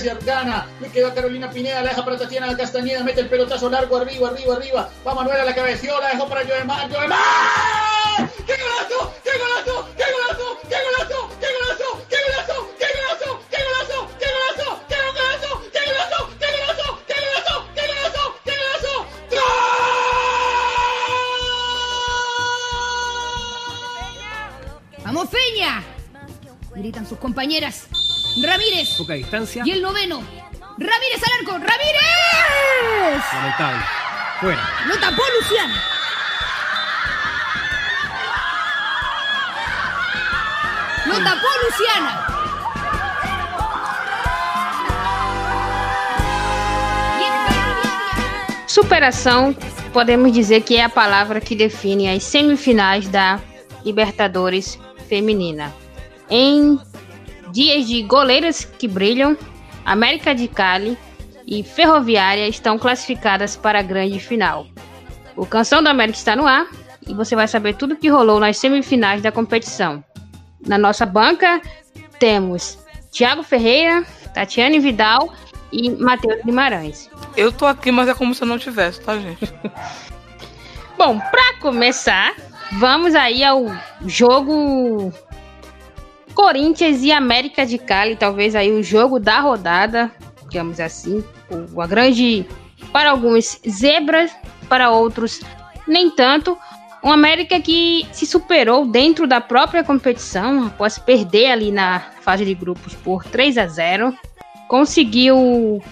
Grecia gana. Me queda Carolina Pineda, la deja para Tatiana Castañeda, mete el pelotazo largo arriba, arriba, arriba. Va Manuela, la cabeció, la dejó para Joemar. ¡Joemar! ¡Qué golazo! ¡Qué golazo! ¡Qué golazo! ¡Qué golazo! ¡Qué golazo! ¡Qué golazo! ¡Qué golazo! ¡Qué golazo! ¡Qué golazo! ¡Qué golazo! ¡Qué golazo! ¡Qué golazo! ¡Qué golazo! ¡Qué golazo! ¡Qué golazo! ¡Vamos, Peña! Gritan sus compañeras. Ramírez. Poca distancia. Y el noveno. Ramírez al arco. ¡Ramírez! Lamentable. Fuera. Lo tapó Luciana. Lo tapó Luciana. Superação, podemos dizer que é a palavra que define as semifinais da Libertadores Feminina. Em dias de goleiras que brilham, América de Cali e Ferroviária estão classificadas para a grande final. O Canção da América está no ar e você vai saber tudo o que rolou nas semifinais da competição. Na nossa banca temos Thiago Ferreira, Tatiane Vidal e Matheus Guimarães. Eu tô aqui, mas é como se eu não tivesse, tá, gente? Bom, para começar, vamos aí ao jogo Corinthians e América de Cali, talvez aí o jogo da rodada, digamos assim, uma grande para alguns zebras, para outros nem tanto. Um América que se superou dentro da própria competição, após perder ali na fase de grupos por 3 a 0, conseguiu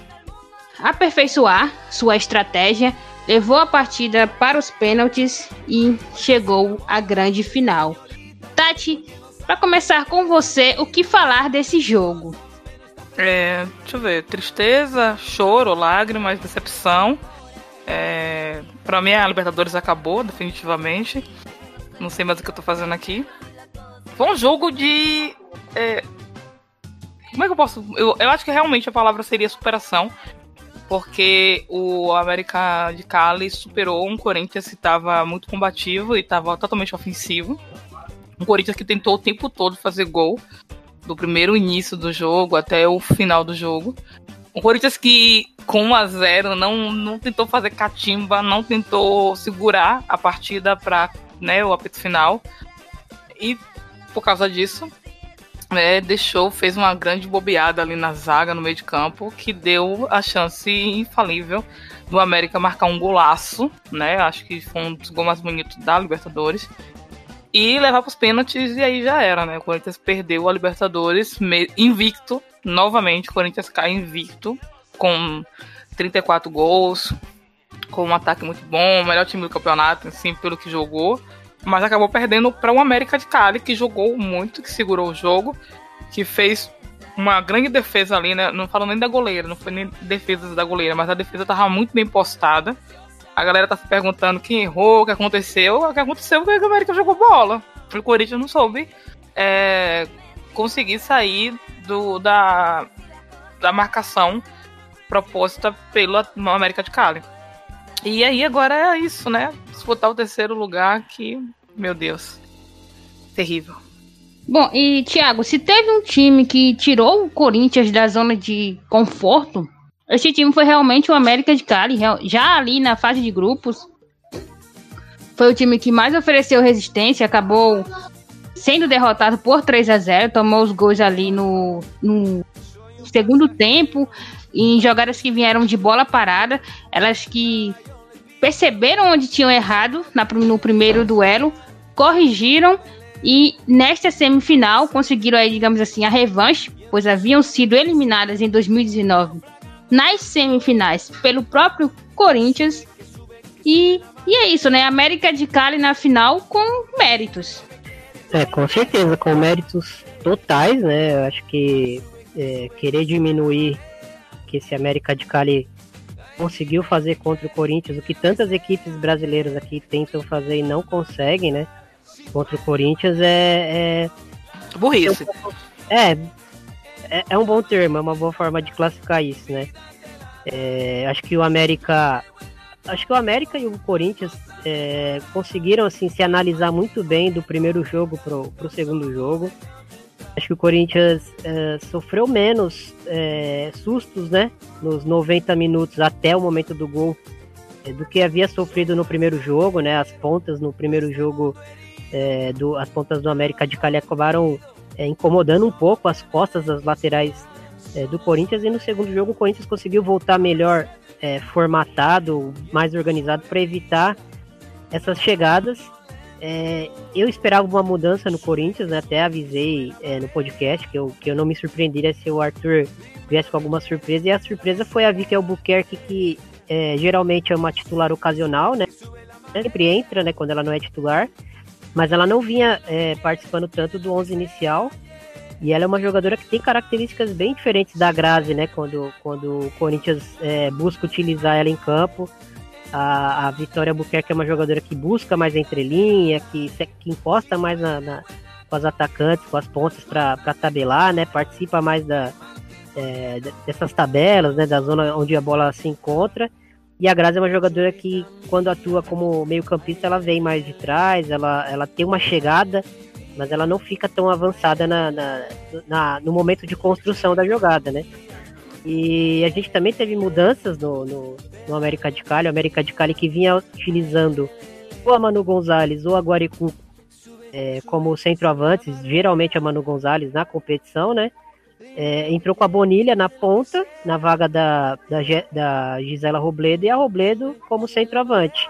aperfeiçoar sua estratégia, levou a partida para os pênaltis e chegou à grande final. Tati, para começar com você, o que falar desse jogo? É, deixa eu ver, tristeza, choro, lágrimas, decepção. É, para mim a Libertadores acabou definitivamente. Não sei mais o que eu tô fazendo aqui. Foi um jogo de é, como é que eu posso? Eu, eu acho que realmente a palavra seria superação porque o América de Cali superou um Corinthians que estava muito combativo e estava totalmente ofensivo. Um Corinthians que tentou o tempo todo fazer gol, do primeiro início do jogo até o final do jogo. Um Corinthians que, com 1 a 0 não, não tentou fazer catimba, não tentou segurar a partida para né, o apito final. E por causa disso, é, deixou, fez uma grande bobeada ali na zaga, no meio de campo, que deu a chance infalível do América marcar um golaço, né? Acho que foi um dos gols mais bonitos da Libertadores. E levar para os pênaltis, e aí já era, né? O Corinthians perdeu a Libertadores invicto, novamente. O Corinthians cai invicto, com 34 gols, com um ataque muito bom, melhor time do campeonato, assim, pelo que jogou mas acabou perdendo para o América de Cali, que jogou muito, que segurou o jogo, que fez uma grande defesa ali, né? Não falo nem da goleira, não foi nem defesa da goleira, mas a defesa estava muito bem postada. A galera tá se perguntando quem errou, o que aconteceu. O que aconteceu foi que o América jogou bola. O Corinthians não soube é, conseguir sair do, da, da marcação proposta pelo América de Cali. E aí agora é isso, né? Disputar o terceiro lugar que, meu Deus, terrível. Bom, e Thiago, se teve um time que tirou o Corinthians da zona de conforto, esse time foi realmente o América de Cali, já ali na fase de grupos. Foi o time que mais ofereceu resistência, acabou sendo derrotado por 3 a 0 tomou os gols ali no, no segundo tempo, em jogadas que vieram de bola parada, elas que perceberam onde tinham errado na, no primeiro duelo, corrigiram e nesta semifinal conseguiram aí, digamos assim, a revanche, pois haviam sido eliminadas em 2019 nas semifinais pelo próprio Corinthians. E, e é isso, né? América de Cali na final com méritos. É, com certeza, com méritos totais, né? Eu acho que é, querer diminuir que esse América de Cali conseguiu fazer contra o Corinthians, o que tantas equipes brasileiras aqui tentam fazer e não conseguem, né? Contra o Corinthians é. é Burrice. É, é, é um bom termo, é uma boa forma de classificar isso, né? É, acho que o América. Acho que o América e o Corinthians é, conseguiram assim se analisar muito bem do primeiro jogo pro, pro segundo jogo. Acho que o Corinthians é, sofreu menos é, sustos, né? Nos 90 minutos até o momento do gol é, do que havia sofrido no primeiro jogo, né? As pontas no primeiro jogo, é, do, as pontas do América de Cali acabaram é, incomodando um pouco as costas, as laterais é, do Corinthians. E no segundo jogo o Corinthians conseguiu voltar melhor formatado, mais organizado para evitar essas chegadas é, eu esperava uma mudança no Corinthians, né? até avisei é, no podcast que eu, que eu não me surpreenderia se o Arthur viesse com alguma surpresa, e a surpresa foi a Vicky Albuquerque, que é, geralmente é uma titular ocasional, né? Sempre entra, né, quando ela não é titular, mas ela não vinha é, participando tanto do 11 inicial, e ela é uma jogadora que tem características bem diferentes da Grazi, né? Quando, quando o Corinthians é, busca utilizar ela em campo. A, a Vitória Buquerque é uma jogadora que busca mais entrelinha, que, que encosta mais na, na, com as atacantes, com as pontas para tabelar, né? Participa mais da, é, dessas tabelas, né? Da zona onde a bola se encontra. E a Grazi é uma jogadora que, quando atua como meio-campista, ela vem mais de trás, ela, ela tem uma chegada, mas ela não fica tão avançada na, na, na no momento de construção da jogada, né? E a gente também teve mudanças no, no, no América de Cali. O América de Cali que vinha utilizando ou a Manu Gonzalez ou a Guaricu é, como centroavantes, geralmente a Manu Gonzalez na competição, né? É, entrou com a Bonilha na ponta, na vaga da, da, da Gisela Robledo, e a Robledo como centroavante.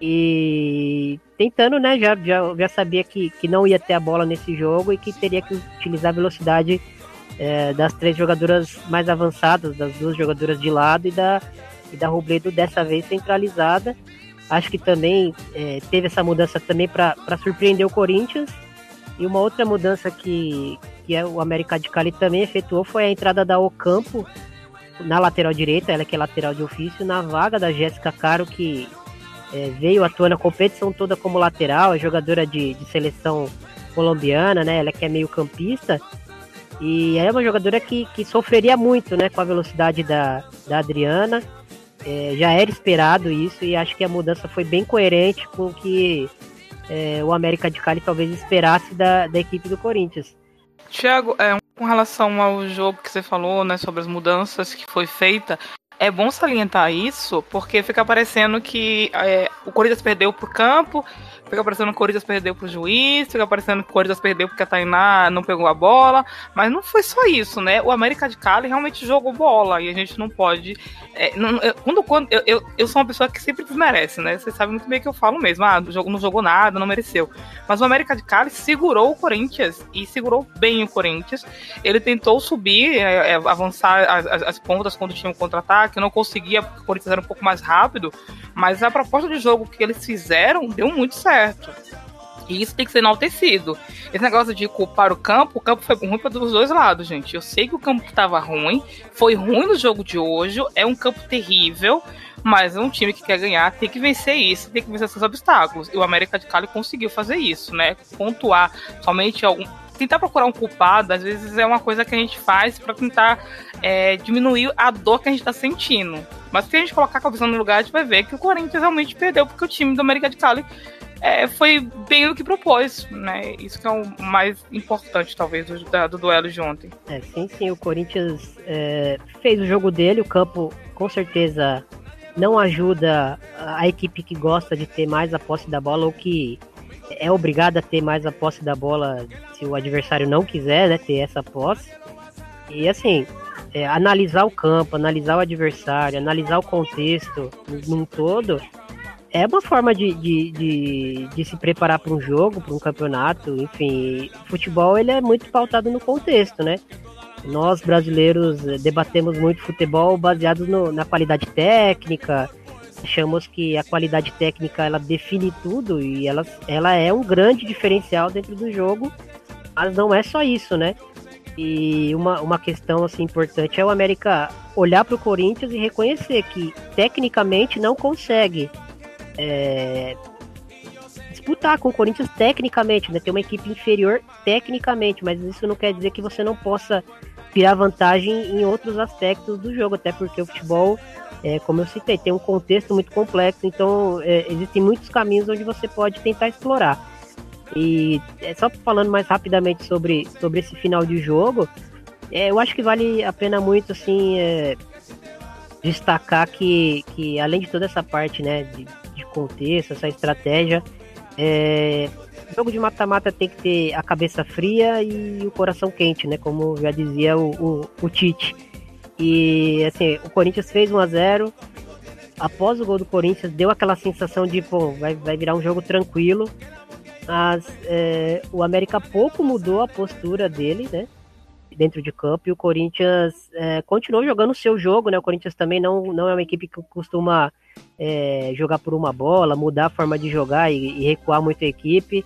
E tentando, né? Já, já, já sabia que, que não ia ter a bola nesse jogo e que teria que utilizar a velocidade é, das três jogadoras mais avançadas, das duas jogadoras de lado e da, e da Robledo dessa vez centralizada. Acho que também é, teve essa mudança também para surpreender o Corinthians. E uma outra mudança que, que é o América de Cali também efetuou foi a entrada da Ocampo na lateral direita, ela que é lateral de ofício, na vaga da Jéssica Caro, que é, veio atuando na competição toda como lateral, é jogadora de, de seleção colombiana, né? Ela que é meio campista e é uma jogadora que, que sofreria muito né, com a velocidade da, da Adriana. É, já era esperado isso e acho que a mudança foi bem coerente com o que é, o América de Cali talvez esperasse da, da equipe do Corinthians. Tiago, é, com relação ao jogo que você falou, né, sobre as mudanças que foi feita, é bom salientar isso, porque fica parecendo que é, o Corinthians perdeu pro campo Fica parecendo que o Corinthians perdeu pro juiz, fica parecendo que o Corinthians perdeu porque a Tainá não pegou a bola, mas não foi só isso, né? O América de Cali realmente jogou bola e a gente não pode. É, não, eu, quando, quando eu, eu, eu, sou uma pessoa que sempre desmerece, né? Vocês sabem muito bem que eu falo mesmo, ah, o jogo não jogou nada, não mereceu. Mas o América de Cali segurou o Corinthians e segurou bem o Corinthians. Ele tentou subir, é, é, avançar as, as, as, pontas quando tinha um contra-ataque, não conseguia, porque o Corinthians era um pouco mais rápido, mas a proposta de jogo que eles fizeram deu muito certo certo. E isso tem que ser enaltecido. Esse negócio de culpar o campo, o campo foi ruim para os dois lados, gente. Eu sei que o campo estava ruim, foi ruim no jogo de hoje, é um campo terrível, mas um time que quer ganhar, tem que vencer isso, tem que vencer esses obstáculos. E o América de Cali conseguiu fazer isso, né? Pontuar somente algum. Tentar procurar um culpado, às vezes é uma coisa que a gente faz para tentar é, diminuir a dor que a gente está sentindo. Mas se a gente colocar a cabeça no lugar, a gente vai ver que o Corinthians realmente perdeu, porque o time do América de Cali é, foi bem o que propôs, né? Isso que é o mais importante, talvez, do, da, do duelo de ontem. É, sim, sim, o Corinthians é, fez o jogo dele, o campo com certeza não ajuda a equipe que gosta de ter mais a posse da bola ou que é obrigada a ter mais a posse da bola se o adversário não quiser né, ter essa posse. E assim, é, analisar o campo, analisar o adversário, analisar o contexto num todo, é uma forma de, de, de, de se preparar para um jogo, para um campeonato, enfim. Futebol ele é muito pautado no contexto, né? Nós brasileiros debatemos muito futebol baseados no, na qualidade técnica. Achamos que a qualidade técnica ela define tudo e ela, ela é um grande diferencial dentro do jogo, mas não é só isso, né? E uma, uma questão assim importante é o América olhar para o Corinthians e reconhecer que tecnicamente não consegue é, disputar com o Corinthians tecnicamente, né? Ter uma equipe inferior tecnicamente, mas isso não quer dizer que você não possa tirar vantagem em outros aspectos do jogo, até porque o futebol, é, como eu citei, tem um contexto muito complexo, então é, existem muitos caminhos onde você pode tentar explorar. E é, só falando mais rapidamente sobre, sobre esse final de jogo, é, eu acho que vale a pena muito assim é, destacar que, que além de toda essa parte né, de, de contexto, essa estratégia, é, jogo de mata-mata tem que ter a cabeça fria e o coração quente, né? Como já dizia o, o, o Tite. E assim, o Corinthians fez 1 a 0 Após o gol do Corinthians, deu aquela sensação de, pô, vai, vai virar um jogo tranquilo. Mas é, o América pouco mudou a postura dele, né? Dentro de campo, e o Corinthians é, continuou jogando o seu jogo, né? O Corinthians também não, não é uma equipe que costuma é, jogar por uma bola, mudar a forma de jogar e, e recuar muito a equipe.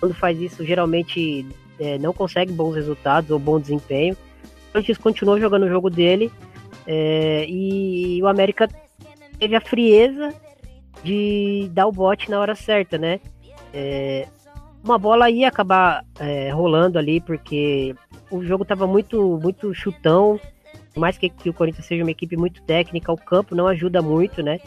Quando faz isso, geralmente é, não consegue bons resultados ou bom desempenho. O Corinthians continuou jogando o jogo dele é, e o América teve a frieza de dar o bote na hora certa, né? É, uma bola ia acabar é, rolando ali, porque o jogo estava muito, muito chutão. Por mais que, que, o Corinthians seja uma equipe muito técnica, o campo não ajuda muito, né?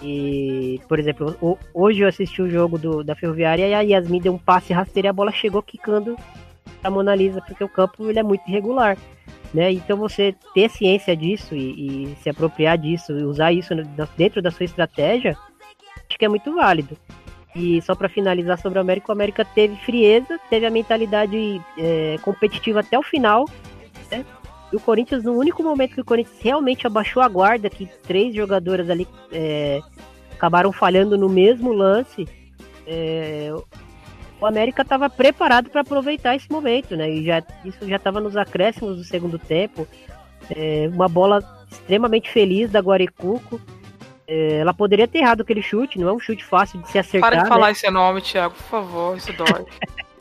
E, por exemplo, hoje eu assisti o jogo do, da Ferroviária e a Yasmin deu um passe rasteiro e a bola chegou quicando a Mona Lisa, porque o campo ele é muito irregular. Né? Então você ter ciência disso e, e se apropriar disso, e usar isso dentro da sua estratégia, acho que é muito válido. E só para finalizar sobre o América, o América teve frieza, teve a mentalidade é, competitiva até o final. Né? E o Corinthians, no único momento que o Corinthians realmente abaixou a guarda, que três jogadoras ali é, acabaram falhando no mesmo lance, é, o América estava preparado para aproveitar esse momento, né? E já, isso já estava nos acréscimos do segundo tempo. É, uma bola extremamente feliz da Guaricuco. É, ela poderia ter errado aquele chute, não é um chute fácil de se acertar. Para de falar né? esse nome, Thiago, por favor, isso dói.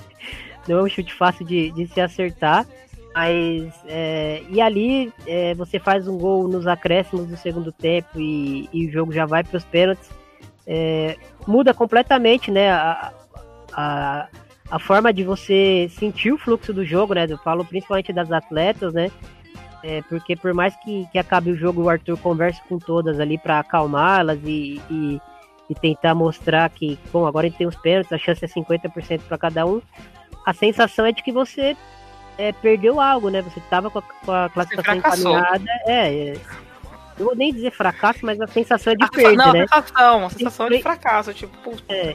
não é um chute fácil de, de se acertar. Mas é, e ali é, você faz um gol nos acréscimos do segundo tempo e, e o jogo já vai para os pênaltis. É, muda completamente né, a, a, a forma de você sentir o fluxo do jogo, né? Eu falo principalmente das atletas, né? É, porque por mais que, que acabe o jogo, o Arthur converse com todas ali para acalmá-las e, e, e, tentar mostrar que, bom, agora ele tem os pênaltis, a chance é 50% para cada um. A sensação é de que você é, perdeu algo, né? Você tava com a, com a classificação encaminhada. É, é, eu vou nem dizer fracasso, mas a sensação é de a perda, não, né? A sensação, a sensação é de fracasso, tipo, puta. É,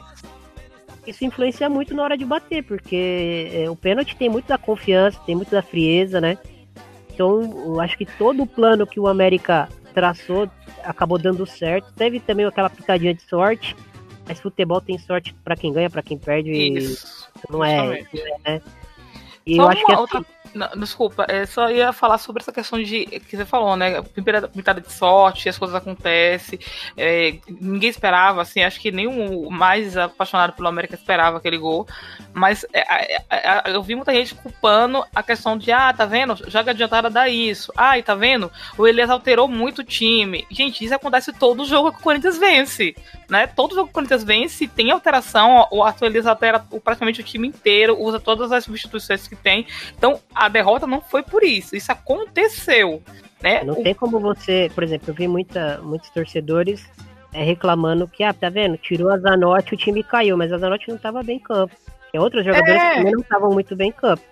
isso influencia muito na hora de bater, porque é, o pênalti tem muito da confiança, tem muito da frieza, né? Então, eu acho que todo o plano que o América traçou acabou dando certo. Teve também aquela pitadinha de sorte, mas futebol tem sorte para quem ganha, para quem perde. Isso, não é, não é, né? E Só eu acho que assim, outra não, desculpa, eu só ia falar sobre essa questão de que você falou, né? Pintada de sorte, as coisas acontecem. É, ninguém esperava, assim, acho que o mais apaixonado pelo América esperava aquele gol. Mas é, é, é, eu vi muita gente culpando a questão de, ah, tá vendo? Joga adiantada dá isso. E tá vendo? O Elias alterou muito o time. Gente, isso acontece todo jogo que o Corinthians vence. Né? Todo jogo que o Corinthians vence tem alteração. O Arthur Elias altera praticamente o time inteiro, usa todas as substituições que tem. Então, a derrota não foi por isso. Isso aconteceu. Né? Não o... tem como você, por exemplo, eu vi muita, muitos torcedores é, reclamando que, ah, tá vendo? Tirou a Zanotti, o time caiu, mas a Zanotti não estava bem em campo. Tem outros jogadores é. que também não estavam muito bem em campo.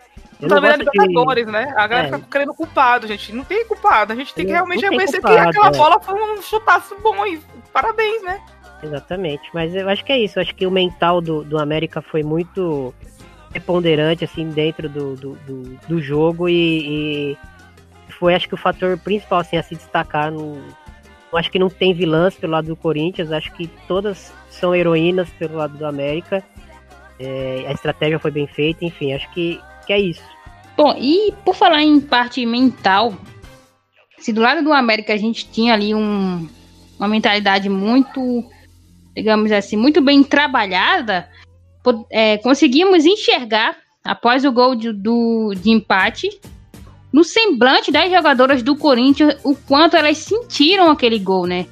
Eu não vendo Libertadores, de... né? A galera é. fica querendo culpado, gente. Não tem culpado. A gente tem que realmente reconhecer que aquela é. bola foi um chutaço bom e parabéns, né? Exatamente. Mas eu acho que é isso. Eu acho que o mental do, do América foi muito preponderante assim dentro do, do, do, do jogo e, e, foi acho que o fator principal assim a se destacar no acho que não tem vilãs pelo lado do Corinthians acho que todas são heroínas pelo lado do América. É, a estratégia foi bem feita enfim acho que, que é isso. Bom e por falar em parte mental se do lado do América a gente tinha ali um, uma mentalidade muito digamos assim muito bem trabalhada é, conseguimos enxergar, após o gol de, do, de empate, no semblante das jogadoras do Corinthians, o quanto elas sentiram aquele gol, né?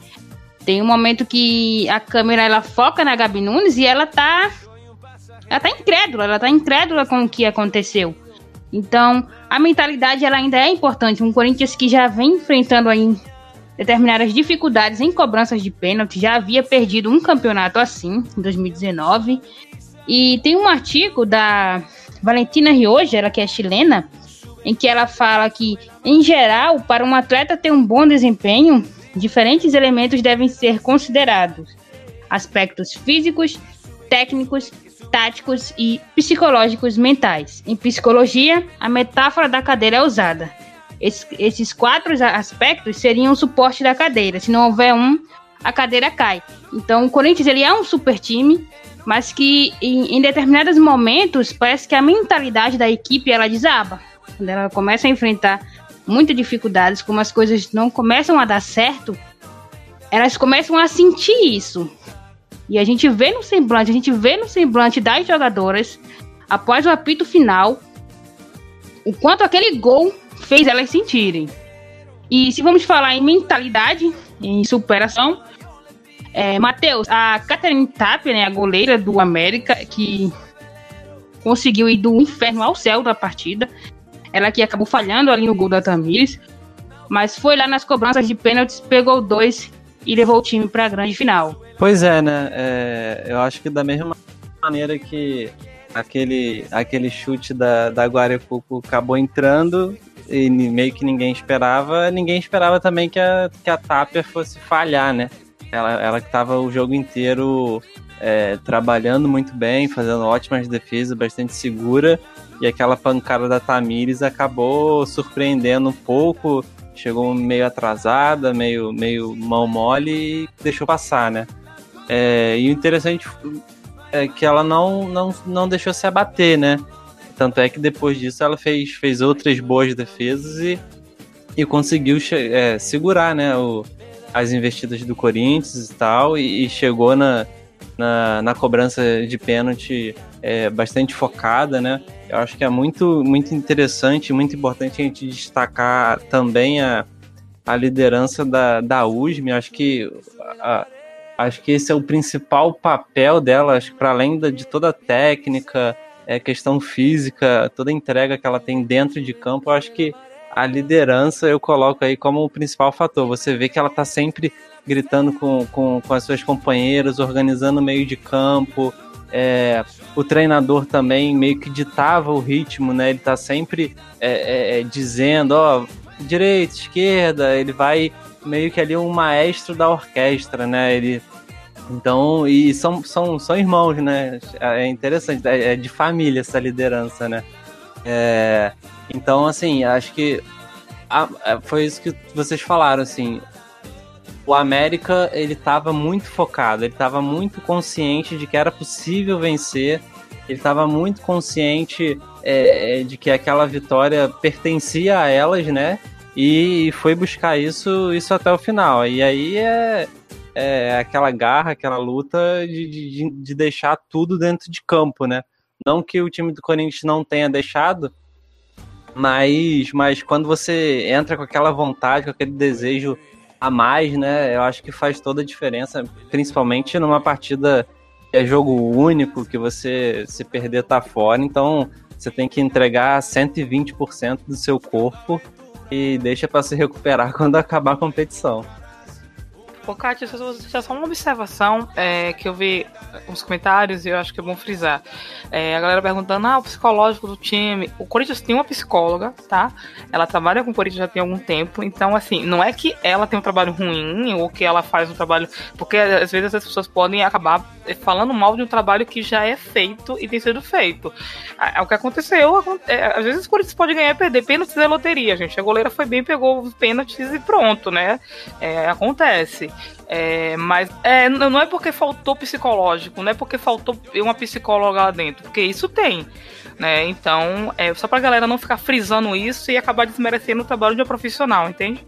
Tem um momento que a câmera ela foca na Gabi Nunes e ela tá. Ela tá incrédula, ela tá incrédula com o que aconteceu. Então, a mentalidade ela ainda é importante. Um Corinthians que já vem enfrentando aí determinadas dificuldades em cobranças de pênalti, já havia perdido um campeonato assim, em 2019. E tem um artigo da Valentina Rioja, ela que é chilena, em que ela fala que, em geral, para um atleta ter um bom desempenho, diferentes elementos devem ser considerados: aspectos físicos, técnicos, táticos e psicológicos mentais. Em psicologia, a metáfora da cadeira é usada. Esses, esses quatro aspectos seriam o suporte da cadeira. Se não houver um, a cadeira cai. Então, o Corinthians ele é um super time, mas que em, em determinados momentos parece que a mentalidade da equipe ela desaba. Quando ela começa a enfrentar muitas dificuldades, como as coisas não começam a dar certo, elas começam a sentir isso. E a gente vê no semblante, a gente vê no semblante das jogadoras, após o apito final, o quanto aquele gol fez elas sentirem. E se vamos falar em mentalidade, em superação, é, Matheus, a Catherine Tapia, né, a goleira do América, que conseguiu ir do inferno ao céu da partida, ela que acabou falhando ali no gol da Tamires, mas foi lá nas cobranças de pênaltis, pegou dois e levou o time para a grande final. Pois é, né? É, eu acho que da mesma maneira que aquele, aquele chute da, da Guarecuco acabou entrando e meio que ninguém esperava, ninguém esperava também que a, que a Tapia fosse falhar, né? Ela, ela que estava o jogo inteiro é, trabalhando muito bem, fazendo ótimas defesas, bastante segura, e aquela pancada da Tamires acabou surpreendendo um pouco, chegou meio atrasada, meio, meio mão mole e deixou passar, né? É, e o interessante é que ela não, não, não deixou se abater, né? Tanto é que depois disso ela fez, fez outras boas defesas e, e conseguiu é, segurar né, o, as investidas do Corinthians e tal, e, e chegou na, na, na, cobrança de pênalti é, bastante focada, né? Eu acho que é muito, muito interessante, muito importante a gente destacar também a, a liderança da, da USM. Acho que a, acho que esse é o principal papel dela, para além da, de toda a técnica, é, questão física, toda a entrega que ela tem dentro de campo, eu acho que a liderança eu coloco aí como o principal fator. Você vê que ela está sempre gritando com, com, com as suas companheiras, organizando o meio de campo. É, o treinador também meio que ditava o ritmo, né? Ele tá sempre é, é, é dizendo, ó, direita, esquerda, ele vai meio que ali um maestro da orquestra, né? Ele então, e são, são, são irmãos, né? É interessante, é, é de família essa liderança, né? É, então, assim, acho que a, a, foi isso que vocês falaram, assim. O América, ele estava muito focado, ele estava muito consciente de que era possível vencer, ele estava muito consciente é, é, de que aquela vitória pertencia a elas, né? E foi buscar isso, isso até o final. E aí é, é aquela garra, aquela luta de, de, de deixar tudo dentro de campo, né? Não que o time do Corinthians não tenha deixado, mas, mas quando você entra com aquela vontade, com aquele desejo a mais, né? Eu acho que faz toda a diferença, principalmente numa partida que é jogo único, que você se perder tá fora, então você tem que entregar 120% do seu corpo e deixa para se recuperar quando acabar a competição. Pô, Kátia, é só uma observação é, que eu vi uns comentários e eu acho que é bom frisar. É, a galera perguntando, ah, o psicológico do time. O Corinthians tem uma psicóloga, tá? Ela trabalha com o Corinthians já tem algum tempo, então, assim, não é que ela tem um trabalho ruim ou que ela faz um trabalho. Porque às vezes as pessoas podem acabar falando mal de um trabalho que já é feito e tem sido feito. É, o que aconteceu, é, às vezes o Corinthians pode ganhar e perder pênaltis da loteria, gente. A goleira foi bem, pegou os pênaltis e pronto, né? É, acontece. É, mas é, não é porque faltou psicológico, não é porque faltou uma psicóloga lá dentro, porque isso tem. Né? Então, é só pra galera não ficar frisando isso e acabar desmerecendo o trabalho de um profissional, entende?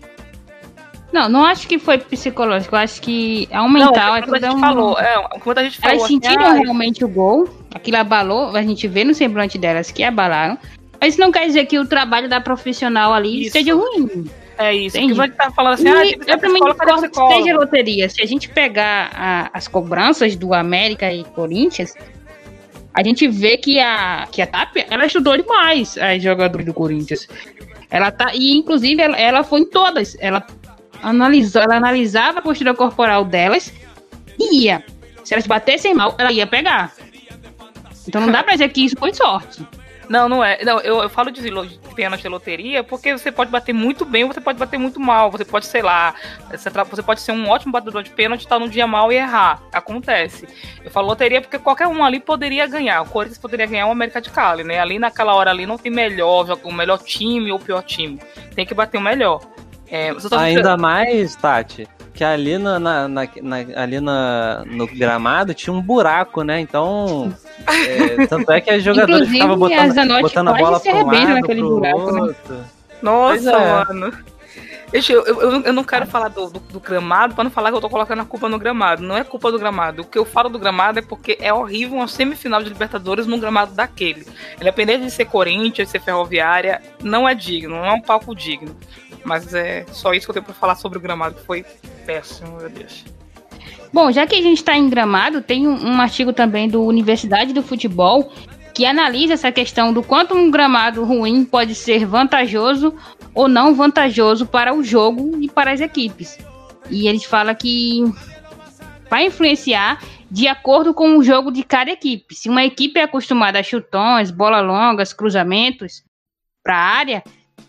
Não, não acho que foi psicológico, acho que é um mental. Não, é quando a gente um... falou, é, quando a gente falou. Elas sentiram assim, realmente o gol, aquilo abalou, a gente vê no semblante delas que abalaram. Mas isso não quer dizer que o trabalho da profissional ali isso. seja ruim. É isso. Entendi. Que tá falando assim, e ah, eu também concordo que seja loteria. Se a gente pegar a, as cobranças do América e Corinthians, a gente vê que a, que a Tapia, ela estudou demais as jogadores do Corinthians. Ela tá, e inclusive ela, ela foi em todas. Ela analisou, ela analisava a postura corporal delas e ia. Se elas batessem mal, ela ia pegar. Então não dá pra dizer que isso foi sorte. Não, não é. Não, eu, eu falo de, pênalti de loteria porque você pode bater muito bem ou você pode bater muito mal. Você pode, sei lá, você, pode ser um ótimo batedor de pênalti, estar num dia mal e errar. Acontece. Eu falo loteria porque qualquer um ali poderia ganhar. O Corinthians poderia ganhar o América de Cali, né? Ali naquela hora ali não tem melhor, o melhor time ou o pior time. Tem que bater o melhor. É, tá- Ainda mais, Tati, que ali, na, na- na- na- ali na, no gramado tinha um buraco, né? Então. é, tanto é que as jogadoras ficavam botando, botando a bola se pro arrebentam lado, naquele pro buraco, né? outro. Nossa, Pois é. mano. Eu, eu, eu não quero falar do, do- do gramado pra não falar que eu tô colocando a culpa no gramado. Não é culpa do gramado. O que eu falo do gramado é porque é horrível uma semifinal de Libertadores num gramado daquele. Independente de ser Corinthians, de ser Ferroviária, não é digno, não é um palco digno. Mas é só isso que eu tenho pra falar sobre o gramado, que foi péssimo, meu Deus. Bom, já que a gente está em Gramado, tem um, um artigo também do Universidade do Futebol que analisa essa questão do quanto um gramado ruim pode ser vantajoso ou não vantajoso para o jogo e para as equipes. E ele fala que vai influenciar de acordo com o jogo de cada equipe. Se uma equipe é acostumada a chutões, bola longas, cruzamentos para a área,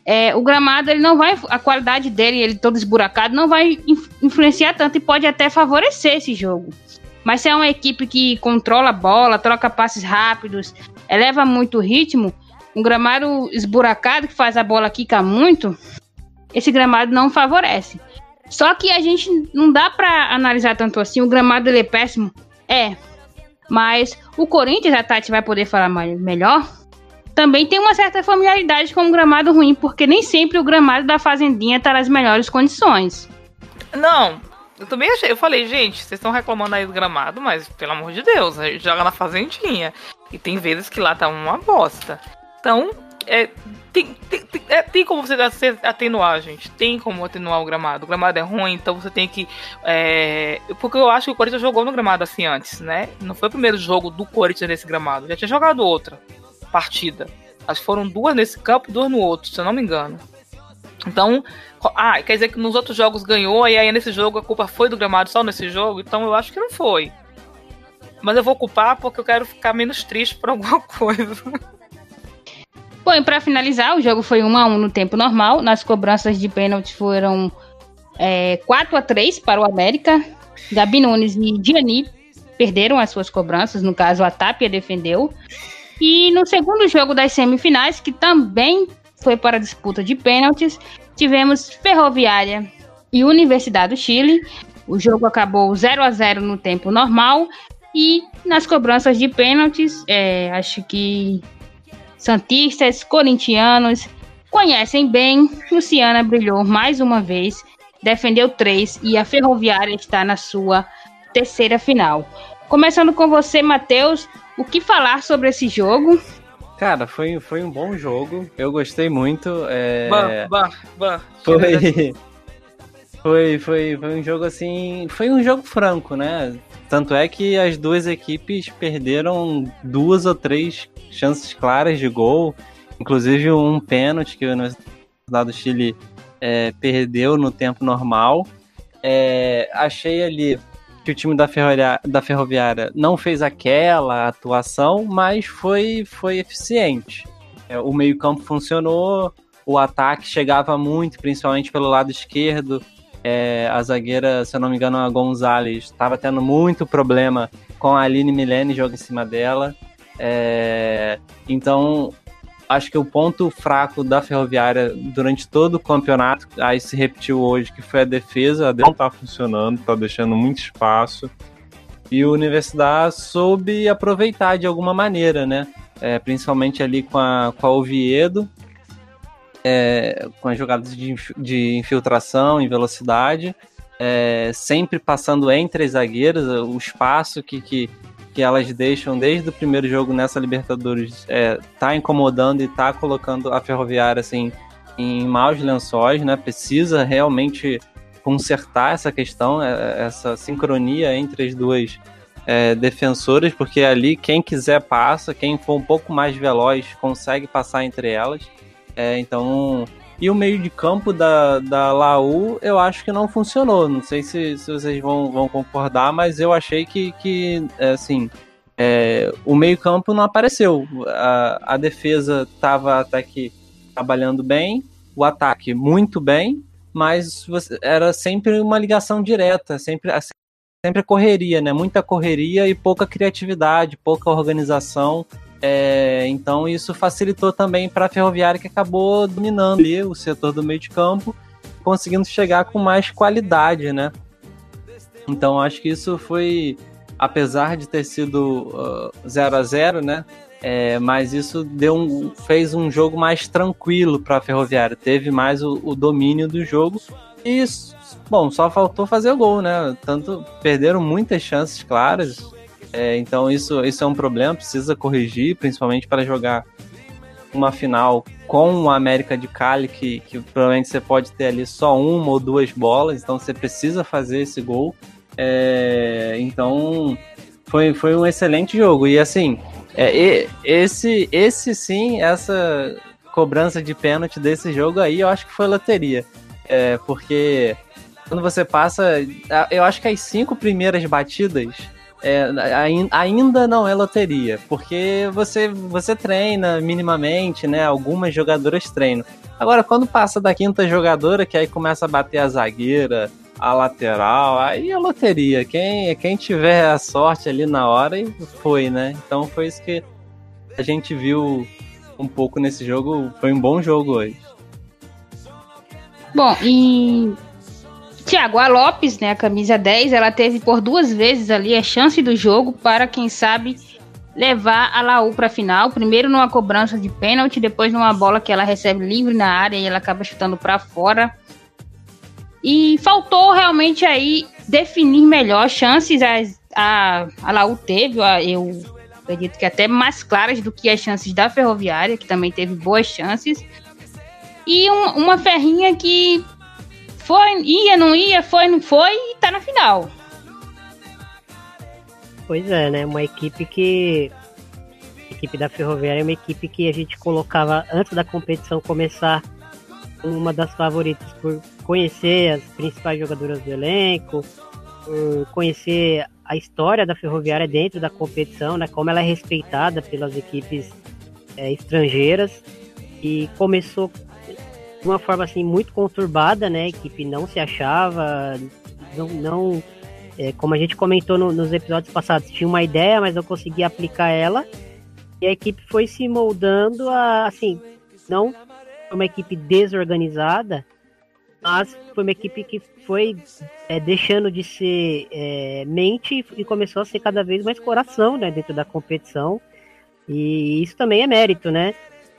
é, o gramado ele não vai a qualidade dele ele todo esburacado não vai inf- influenciar tanto e pode até favorecer esse jogo. Mas se é uma equipe que controla a bola troca passes rápidos eleva muito o ritmo um gramado esburacado que faz a bola quicar muito esse gramado não favorece. Só que a gente não dá pra analisar tanto assim o gramado ele é péssimo. É mas o Corinthians a Tati vai poder falar mais, melhor também tem uma certa familiaridade com o gramado ruim, porque nem sempre o gramado da Fazendinha está nas melhores condições. Não, eu também achei. Eu falei, gente, vocês estão reclamando aí do gramado, mas pelo amor de Deus, joga na fazendinha. E tem vezes que lá tá uma bosta. Então, é, tem, tem, tem, é, tem como você atenuar, gente. Tem como atenuar o gramado. O gramado é ruim, então você tem que. é, porque eu acho que o Corinthians jogou no gramado assim antes, né? Não foi o primeiro jogo do Corinthians nesse gramado. Já tinha jogado outra partida. Que foram duas nesse campo duas no outro, se eu não me engano. Então, ah, quer dizer que nos outros jogos ganhou e aí nesse jogo a culpa foi do gramado só nesse jogo? Então eu acho que não foi. Mas eu vou culpar porque eu quero ficar menos triste por alguma coisa. Bom, e para finalizar, o jogo foi 1 a 1 no tempo normal. Nas cobranças de pênalti foram é, 4 a 3 para o América. Gabi Nunes e Diani perderam as suas cobranças, no caso a Tapia defendeu. E no segundo jogo das semifinais, que também foi para disputa de pênaltis, tivemos Ferroviária e Universidade do Chile. O jogo acabou 0 a 0 no tempo normal. E nas cobranças de pênaltis, é, acho que Santistas, corintianos conhecem bem. Luciana brilhou mais uma vez, defendeu três e a Ferroviária está na sua terceira final. Começando com você, Matheus, o que falar sobre esse jogo? Cara, foi, foi um bom jogo. Eu gostei muito. É... Bah, bah, bah. Foi, foi, foi, foi um jogo assim. Foi um jogo franco, né? Tanto é que as duas equipes perderam duas ou três chances claras de gol. Inclusive um pênalti que a Universidade do Chile é, perdeu no tempo normal. É, achei ali que o time da Ferroviária, da Ferroviária não fez aquela atuação, mas foi, foi eficiente. É, o meio-campo funcionou, o ataque chegava muito, principalmente pelo lado esquerdo. É, a zagueira, se eu não me engano, a Gonzalez, estava tendo muito problema com a Aline Milene joga em cima dela. É, então, acho que o ponto fraco da Ferroviária durante todo o campeonato, aí se repetiu hoje, que foi a defesa. A defesa não tá funcionando, tá deixando muito espaço. E o Universidade soube aproveitar de alguma maneira, né? É, principalmente ali com a, com a Oviedo, é, com as jogadas de, de infiltração em velocidade, é, sempre passando entre as zagueiras, o espaço que, que, que elas deixam desde o primeiro jogo nessa Libertadores é, tá incomodando e tá colocando a Ferroviária assim, em maus lençóis, né? Precisa realmente consertar essa questão, é, essa sincronia entre as duas é, defensoras, porque ali quem quiser passa, quem for um pouco mais veloz consegue passar entre elas. É, então, e o meio de campo da, da Laú, eu acho que não funcionou. Não sei se, se vocês vão, vão concordar, mas eu achei que, que é, assim, é, o meio-campo não apareceu. A, a defesa estava até que trabalhando bem, o ataque muito bem, mas você, era sempre uma ligação direta, sempre, sempre correria, né? Muita correria e pouca criatividade, pouca organização. É, então isso facilitou também para a Ferroviária que acabou dominando o setor do meio de campo, conseguindo chegar com mais qualidade, né? Então acho que isso foi apesar de ter sido 0 uh, a 0 né? É, mas isso deu um, fez um jogo mais tranquilo para a Ferroviária. Teve mais o, o, domínio do jogo. E, bom, só faltou fazer o gol, né? Tanto perderam muitas chances claras. É, então isso, isso é um problema, precisa corrigir, principalmente para jogar uma final com o América de Cali, que, que provavelmente você pode ter ali só uma ou duas bolas, então você precisa fazer esse gol. É, então foi, foi um excelente jogo. E assim, é, esse, esse sim, essa cobrança de pênalti desse jogo aí, eu acho que foi loteria. É, porque quando você passa. Eu acho que as cinco primeiras batidas é, ainda não é loteria, porque você, você treina minimamente, né? Algumas jogadoras treinam. Agora, quando passa da quinta jogadora, que aí começa a bater a zagueira, a lateral, aí é loteria. Quem, quem tiver a sorte ali na hora, foi, né? Então foi isso que a gente viu um pouco nesse jogo. Foi um bom jogo hoje. Bom, e Tiago, a Lopes, né, a camisa 10, ela teve por duas vezes ali a chance do jogo para, quem sabe, levar a Laú para a final. Primeiro numa cobrança de pênalti, depois numa bola que ela recebe livre na área e ela acaba chutando para fora. E faltou realmente aí definir melhor chances. A, a, a Laú teve, eu acredito que até mais claras do que as chances da Ferroviária, que também teve boas chances. E um, uma ferrinha que foi, ia, não ia, foi, não foi e tá na final. Pois é, né? Uma equipe que. A equipe da Ferroviária é uma equipe que a gente colocava antes da competição começar uma das favoritas por conhecer as principais jogadoras do elenco, por conhecer a história da Ferroviária dentro da competição, né, como ela é respeitada pelas equipes é, estrangeiras e começou de uma forma assim muito conturbada, né, a equipe não se achava, não, não é, como a gente comentou no, nos episódios passados, tinha uma ideia, mas não conseguia aplicar ela e a equipe foi se moldando a, assim, não uma equipe desorganizada, mas foi uma equipe que foi é, deixando de ser é, mente e começou a ser cada vez mais coração né, dentro da competição. E isso também é mérito, né?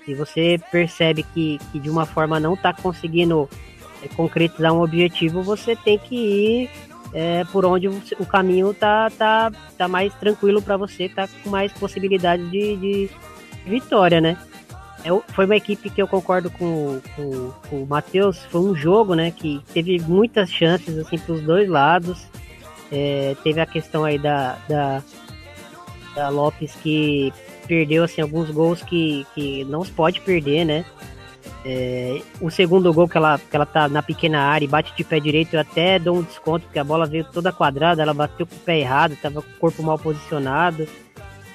Se você percebe que, que de uma forma não está conseguindo é, concretizar um objetivo, você tem que ir é, por onde o caminho tá, tá, tá mais tranquilo para você, tá com mais possibilidades de, de vitória, né? é, foi uma equipe que eu concordo com, com, com o Matheus. Foi um jogo, né, que teve muitas chances assim para os dois lados. É, teve a questão aí da, da, da, Lopes que perdeu assim alguns gols que, que não se pode perder, né? É, o segundo gol que ela, que ela tá na pequena área e bate de pé direito, eu até dou um desconto, porque a bola veio toda quadrada, ela bateu com o pé errado, tava com o corpo mal posicionado.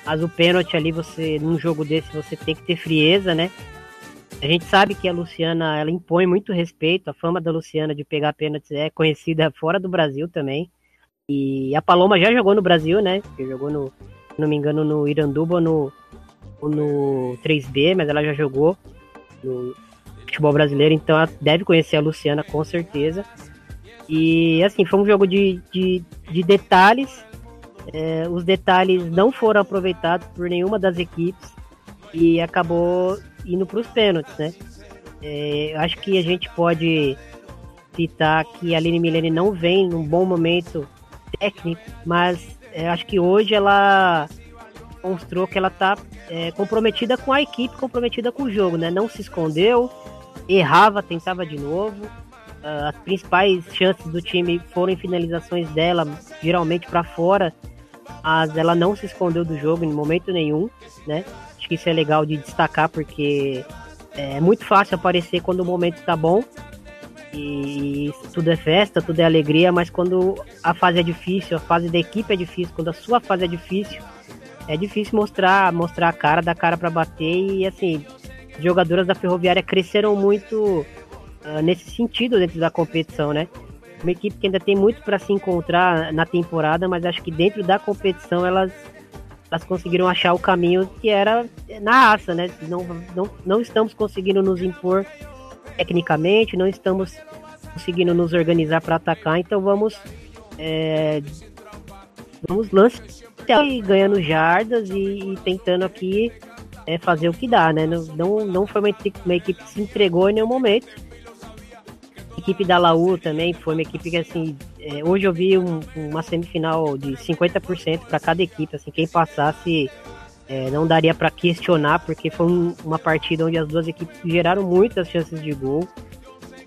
Mas o pênalti ali, você, num jogo desse, você tem que ter frieza, né? A gente sabe que a Luciana, ela impõe muito respeito. A fama da Luciana de pegar pênaltis é conhecida fora do Brasil também. E a Paloma já jogou no Brasil, né? Jogou no, se não me engano, no Iranduba no, no 3B, mas ela já jogou no futebol brasileiro, então ela deve conhecer a Luciana com certeza. E assim, foi um jogo de, de, de detalhes é, os detalhes não foram aproveitados por nenhuma das equipes e acabou indo para os pênaltis, né? É, acho que a gente pode citar que a Aline Milene não vem num bom momento técnico, mas é, acho que hoje ela mostrou que ela está é, comprometida com a equipe, comprometida com o jogo, né? Não se escondeu, errava, tentava de novo. Uh, as principais chances do time foram em finalizações dela, geralmente para fora mas ela não se escondeu do jogo em momento nenhum, né? Acho que isso é legal de destacar porque é muito fácil aparecer quando o momento tá bom e tudo é festa, tudo é alegria, mas quando a fase é difícil, a fase da equipe é difícil, quando a sua fase é difícil, é difícil mostrar, mostrar a cara, dar cara para bater e assim, jogadoras da Ferroviária cresceram muito uh, nesse sentido dentro da competição, né? Uma equipe que ainda tem muito para se encontrar na temporada, mas acho que dentro da competição elas, elas conseguiram achar o caminho que era na raça, né? Não, não, não estamos conseguindo nos impor tecnicamente, não estamos conseguindo nos organizar para atacar, então vamos é, vamos lançar e ganhando jardas e, e tentando aqui é, fazer o que dá, né? Não, não, foi uma equipe, uma equipe que se entregou em nenhum momento. A equipe da Laú também foi uma equipe que, assim, é, hoje eu vi um, uma semifinal de 50% para cada equipe. Assim, quem passasse é, não daria para questionar, porque foi um, uma partida onde as duas equipes geraram muitas chances de gol.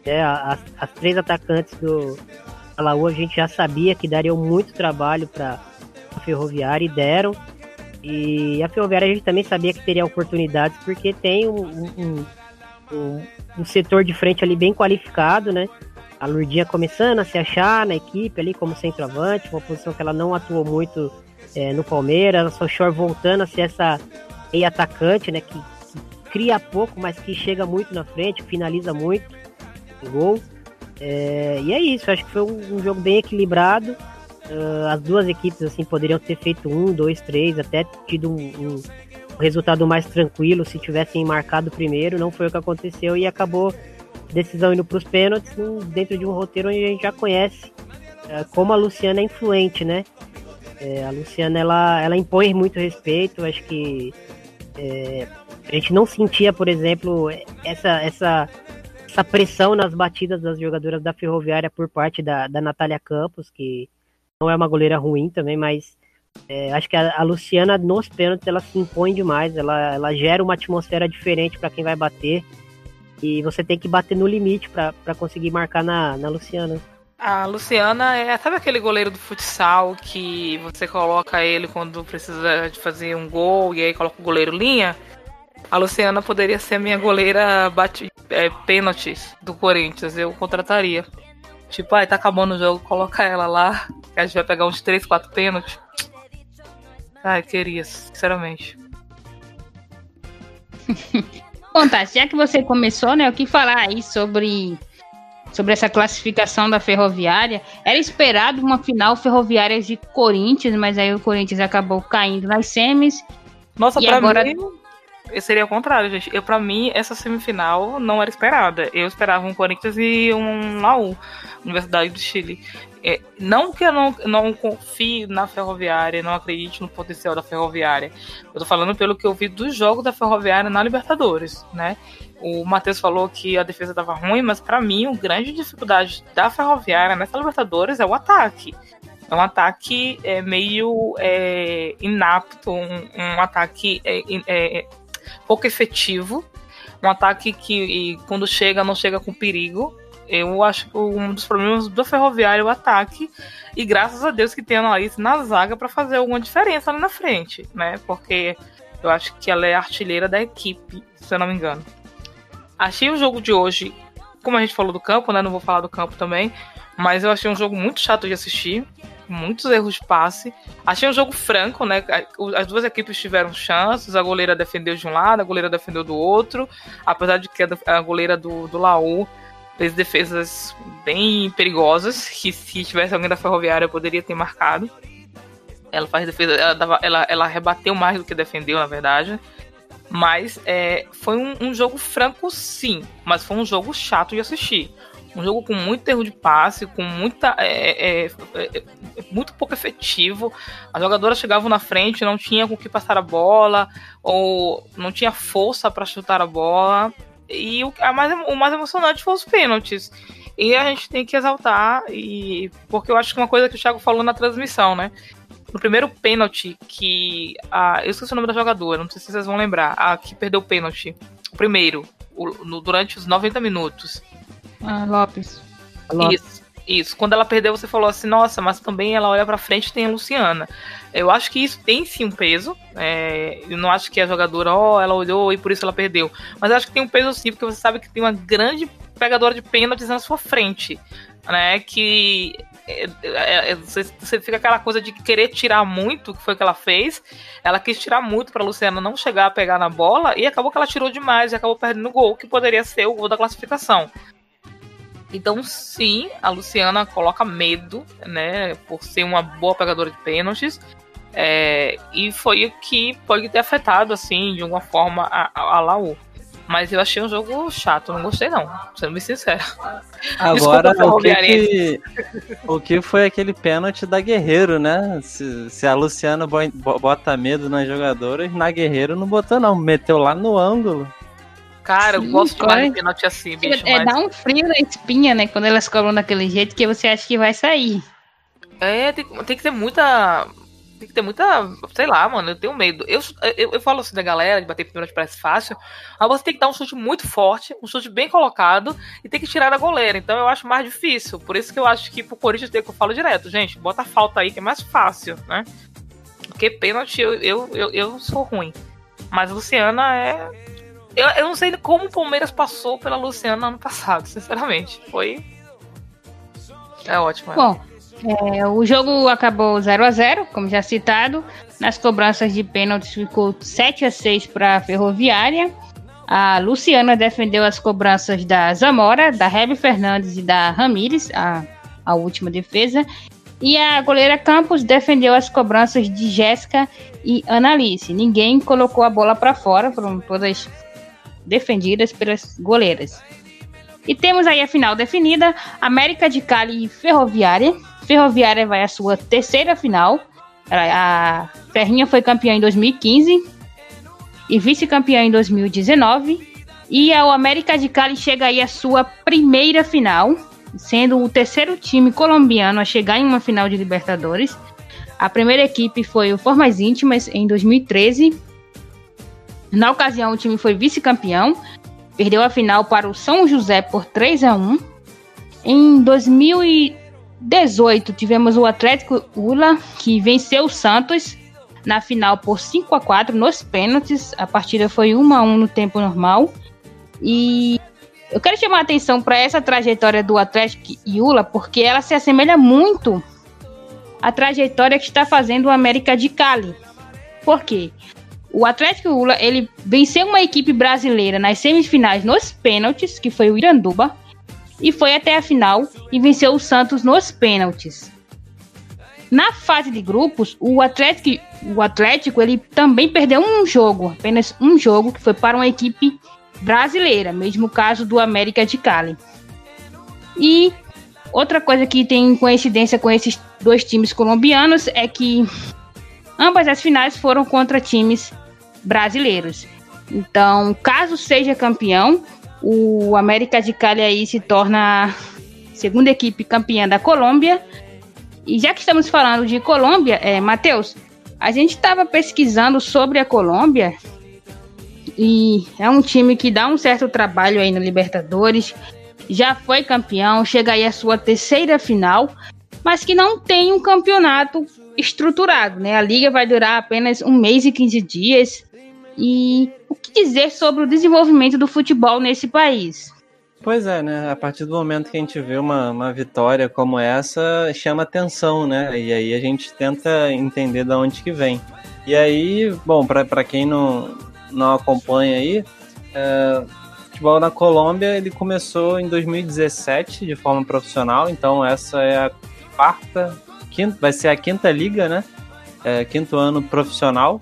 É, as, as três atacantes do Laú a gente já sabia que dariam muito trabalho para a Ferroviária e deram. E a Ferroviária a gente também sabia que teria oportunidades, porque tem um, um, um, um setor de frente ali bem qualificado, né? A Lurdinha começando a se achar na equipe ali como centroavante, uma posição que ela não atuou muito é, no Palmeiras, a Sochor voltando a ser essa meia atacante, né? Que, que, cria pouco, mas que chega muito na frente, finaliza muito gol. É, e é isso, acho que foi um, um jogo bem equilibrado. Uh, as duas equipes assim poderiam ter feito um, dois, três, até tido um, um, resultado mais tranquilo se tivessem marcado primeiro. Não foi o que aconteceu e acabou decisão indo para os pênaltis dentro de um roteiro onde a gente já conhece uh, como a Luciana é influente, né? É, a Luciana ela, ela impõe muito respeito. Acho que é, a gente não sentia, por exemplo, essa essa essa pressão nas batidas das jogadoras da Ferroviária por parte da, da Natália Campos, que não é uma goleira ruim também, mas é, acho que a, a, Luciana nos pênaltis ela se impõe demais, ela, ela gera uma atmosfera diferente para quem vai bater e você tem que bater no limite para conseguir marcar na, na Luciana. A Luciana é, sabe aquele goleiro do futsal que você coloca ele quando precisa de fazer um gol e aí coloca o goleiro linha? A Luciana poderia ser a minha goleira bate, é, pênaltis do Corinthians, eu contrataria. Tipo, ai, tá acabando o jogo, coloca ela lá, que a gente vai pegar uns 3, 4 pênaltis. Ai, queria, sinceramente. Bom, tá, já que você começou, né, o que falar aí sobre sobre essa classificação da Ferroviária. Era esperado uma final Ferroviária de Corinthians, mas aí o Corinthians acabou caindo nas semis. Nossa, e pra agora... mim, seria o contrário, gente. Eu, pra mim, essa semifinal não era esperada. Eu esperava um Corinthians e um Laú, Universidade do Chile. É, não que eu não, não confie na Ferroviária, não acredite no potencial da Ferroviária. Eu tô falando pelo que eu vi do jogo da Ferroviária na Libertadores, né? O Matheus falou que a defesa estava ruim, mas para mim, a grande dificuldade da Ferroviária nessa Libertadores é o ataque. É um ataque é, meio é, inapto, um, um ataque é, é pouco efetivo. Um ataque que, quando chega, não chega com perigo. Eu acho que um dos problemas do Ferroviário é o ataque. E graças a Deus que tem a Anaís na zaga para fazer alguma diferença ali na frente, né? Porque eu acho que ela é artilheira da equipe, se eu não me engano. Achei o jogo de hoje, como a gente falou do campo, né? Não vou falar do campo também. Mas eu achei um jogo muito chato de assistir muitos erros de passe. Achei um jogo franco, né? As duas equipes tiveram chances, a goleira defendeu de um lado, a goleira defendeu do outro, apesar de que a goleira do, do Laú fez defesas bem perigosas, que se tivesse alguém da Ferroviária poderia ter marcado. Ela faz defesa, ela, dava, ela, ela rebateu mais do que defendeu, na verdade. Mas é, foi um, um jogo franco, sim, mas foi um jogo chato de assistir um jogo com muito erro de passe, com muita. É, é, é, é, muito pouco efetivo. As jogadoras chegavam na frente, não tinha com que passar a bola, ou não tinha força para chutar a bola. E o, mais, o mais emocionante foi os pênaltis. E a gente tem que exaltar, e porque eu acho que uma coisa que o Thiago falou na transmissão, né? No primeiro pênalti que. A, eu esqueci o nome da jogadora, não sei se vocês vão lembrar. A que perdeu o pênalti. Primeiro, o, no, durante os 90 minutos. Ah, Lopes. Isso, isso. Quando ela perdeu, você falou assim, nossa, mas também ela olha pra frente e tem a Luciana. Eu acho que isso tem sim um peso. É, eu não acho que a jogadora, ó, oh, ela olhou e por isso ela perdeu. Mas eu acho que tem um peso sim, porque você sabe que tem uma grande pegadora de pênaltis na sua frente. Né? Que é, é, é, você, você fica aquela coisa de querer tirar muito, que foi o que ela fez. Ela quis tirar muito pra Luciana não chegar a pegar na bola e acabou que ela tirou demais e acabou perdendo o gol, que poderia ser o gol da classificação. Então, sim, a Luciana coloca medo, né, por ser uma boa pegadora de pênaltis. É, e foi o que pode ter afetado, assim, de alguma forma, a, a, Laú. Mas eu achei um jogo chato, não gostei não, sendo bem sincero. Agora, o que, que, o que foi aquele pênalti da Guerreiro, né? Se, se a Luciana bota medo nas jogadoras, na Guerreiro não botou não, meteu lá no ângulo. Cara, Sim, eu gosto demais de pênalti assim, bicho. É, mas... dá um frio na espinha, né? Quando elas cobram daquele jeito que você acha que vai sair. É, tem, tem que ter muita tem que ter muita. Sei lá, mano, eu tenho medo. Eu, eu, eu falo assim da galera, de bater pênalti parece fácil, mas você tem que dar um chute muito forte, um chute bem colocado e tem que tirar da goleira. Então eu acho mais difícil. Por isso que eu acho que pro Corinthians tem que eu falo direto, gente, bota a falta aí que é mais fácil, né? Porque pênalti eu, eu, eu, eu sou ruim. Mas a Luciana é. Eu, eu não sei como o Palmeiras passou pela Luciana ano passado, sinceramente. Foi. É ótimo. É. Bom. É, o jogo acabou 0 a 0 como já citado. Nas cobranças de pênaltis ficou 7 a 6 para a Ferroviária. A Luciana defendeu as cobranças da Zamora, da Hebe Fernandes e da Ramires, a, a última defesa. E a goleira Campos defendeu as cobranças de Jéssica e Analice. Ninguém colocou a bola para fora, foram todas defendidas pelas goleiras. E temos aí a final definida: América de Cali e Ferroviária. Ferroviária vai à sua terceira final. A Ferrinha foi campeã em 2015 e vice-campeã em 2019. E a América de Cali chega aí à sua primeira final, sendo o terceiro time colombiano a chegar em uma final de Libertadores. A primeira equipe foi o Formas Íntimas em 2013. Na ocasião, o time foi vice-campeão, perdeu a final para o São José por 3 a 1. Em 2000 18, tivemos o Atlético Ula, que venceu o Santos na final por 5 a 4 nos pênaltis. A partida foi 1 a 1 no tempo normal. E eu quero chamar a atenção para essa trajetória do Atlético Ula, porque ela se assemelha muito à trajetória que está fazendo o América de Cali. Por quê? O Atlético Ula, ele venceu uma equipe brasileira nas semifinais nos pênaltis, que foi o Iranduba, e foi até a final e venceu o Santos nos pênaltis. Na fase de grupos, o Atlético, o Atlético ele também perdeu um jogo, apenas um jogo, que foi para uma equipe brasileira, mesmo caso do América de Cali. E outra coisa que tem coincidência com esses dois times colombianos é que ambas as finais foram contra times brasileiros. Então, caso seja campeão, o América de Cali aí se torna segunda equipe campeã da Colômbia. E já que estamos falando de Colômbia, é, Matheus, a gente estava pesquisando sobre a Colômbia e é um time que dá um certo trabalho aí no Libertadores. Já foi campeão, chega aí a sua terceira final, mas que não tem um campeonato estruturado, né? A liga vai durar apenas um mês e 15 dias. E o que dizer sobre o desenvolvimento do futebol nesse país? Pois é, né? A partir do momento que a gente vê uma, uma vitória como essa, chama atenção, né? E aí a gente tenta entender de onde que vem. E aí, bom, para quem não, não acompanha aí, é, o futebol na Colômbia ele começou em 2017 de forma profissional, então essa é a quarta, quinta, vai ser a quinta liga, né? É, quinto ano profissional.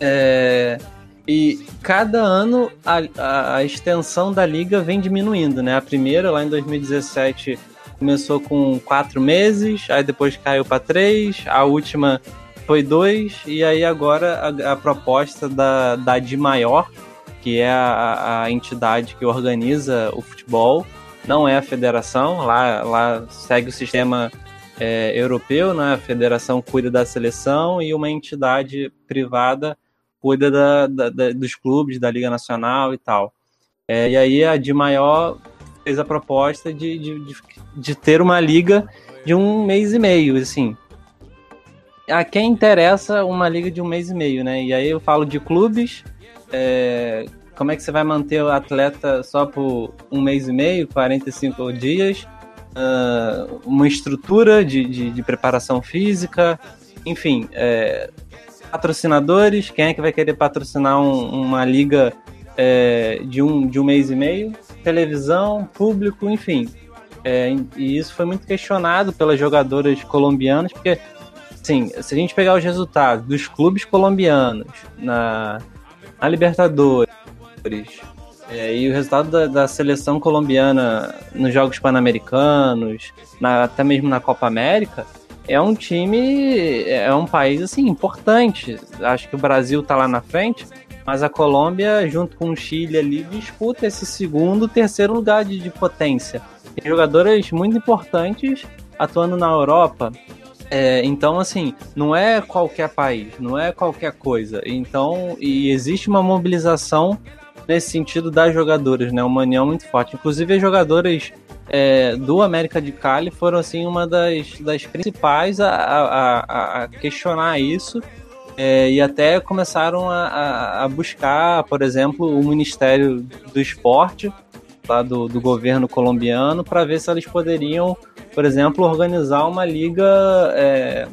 É, e cada ano a, a, extensão da liga vem diminuindo, né? A primeira, lá em 2017, começou com quatro meses, aí depois caiu para três, a última foi dois, e aí agora a, a proposta da, da Di Maior, que é a, a entidade que organiza o futebol, não é a federação, lá, lá segue o sistema é, europeu, né? A federação cuida da seleção e uma entidade privada cuida da, da, da, dos clubes, da Liga Nacional e tal. É, e aí a de maior fez a proposta de, de, de, de, ter uma liga de um mês e meio, assim. A quem interessa uma liga de um mês e meio, né? E aí eu falo de clubes, é, como é que você vai manter o atleta só por um mês e meio, 45 dias? uh, uma estrutura de, de, de, preparação física, enfim, é, patrocinadores, quem é que vai querer patrocinar um, uma liga é, de, um, de um mês e meio, televisão, público, enfim. É, e isso foi muito questionado pelas jogadoras colombianas, porque, assim, se a gente pegar os resultados dos clubes colombianos na, na Libertadores é, e o resultado da, da, seleção colombiana nos Jogos Pan-Americanos, até mesmo na Copa América, é um time, é um país assim importante. Acho que o Brasil está lá na frente, mas a Colômbia, junto com o Chile ali, disputa esse segundo, terceiro lugar de, de potência. Tem jogadoras muito importantes atuando na Europa. É, então, assim, não é qualquer país, não é qualquer coisa. Então, e existe uma mobilização nesse sentido das jogadoras, né? Uma união muito forte. Inclusive, as jogadoras é, do América de Cali foram, assim, uma das, das principais a, a, a questionar isso é, e até começaram a, a, buscar, por exemplo, o Ministério do Esporte, lá do, do governo colombiano, para ver se eles poderiam, por exemplo, organizar uma liga é,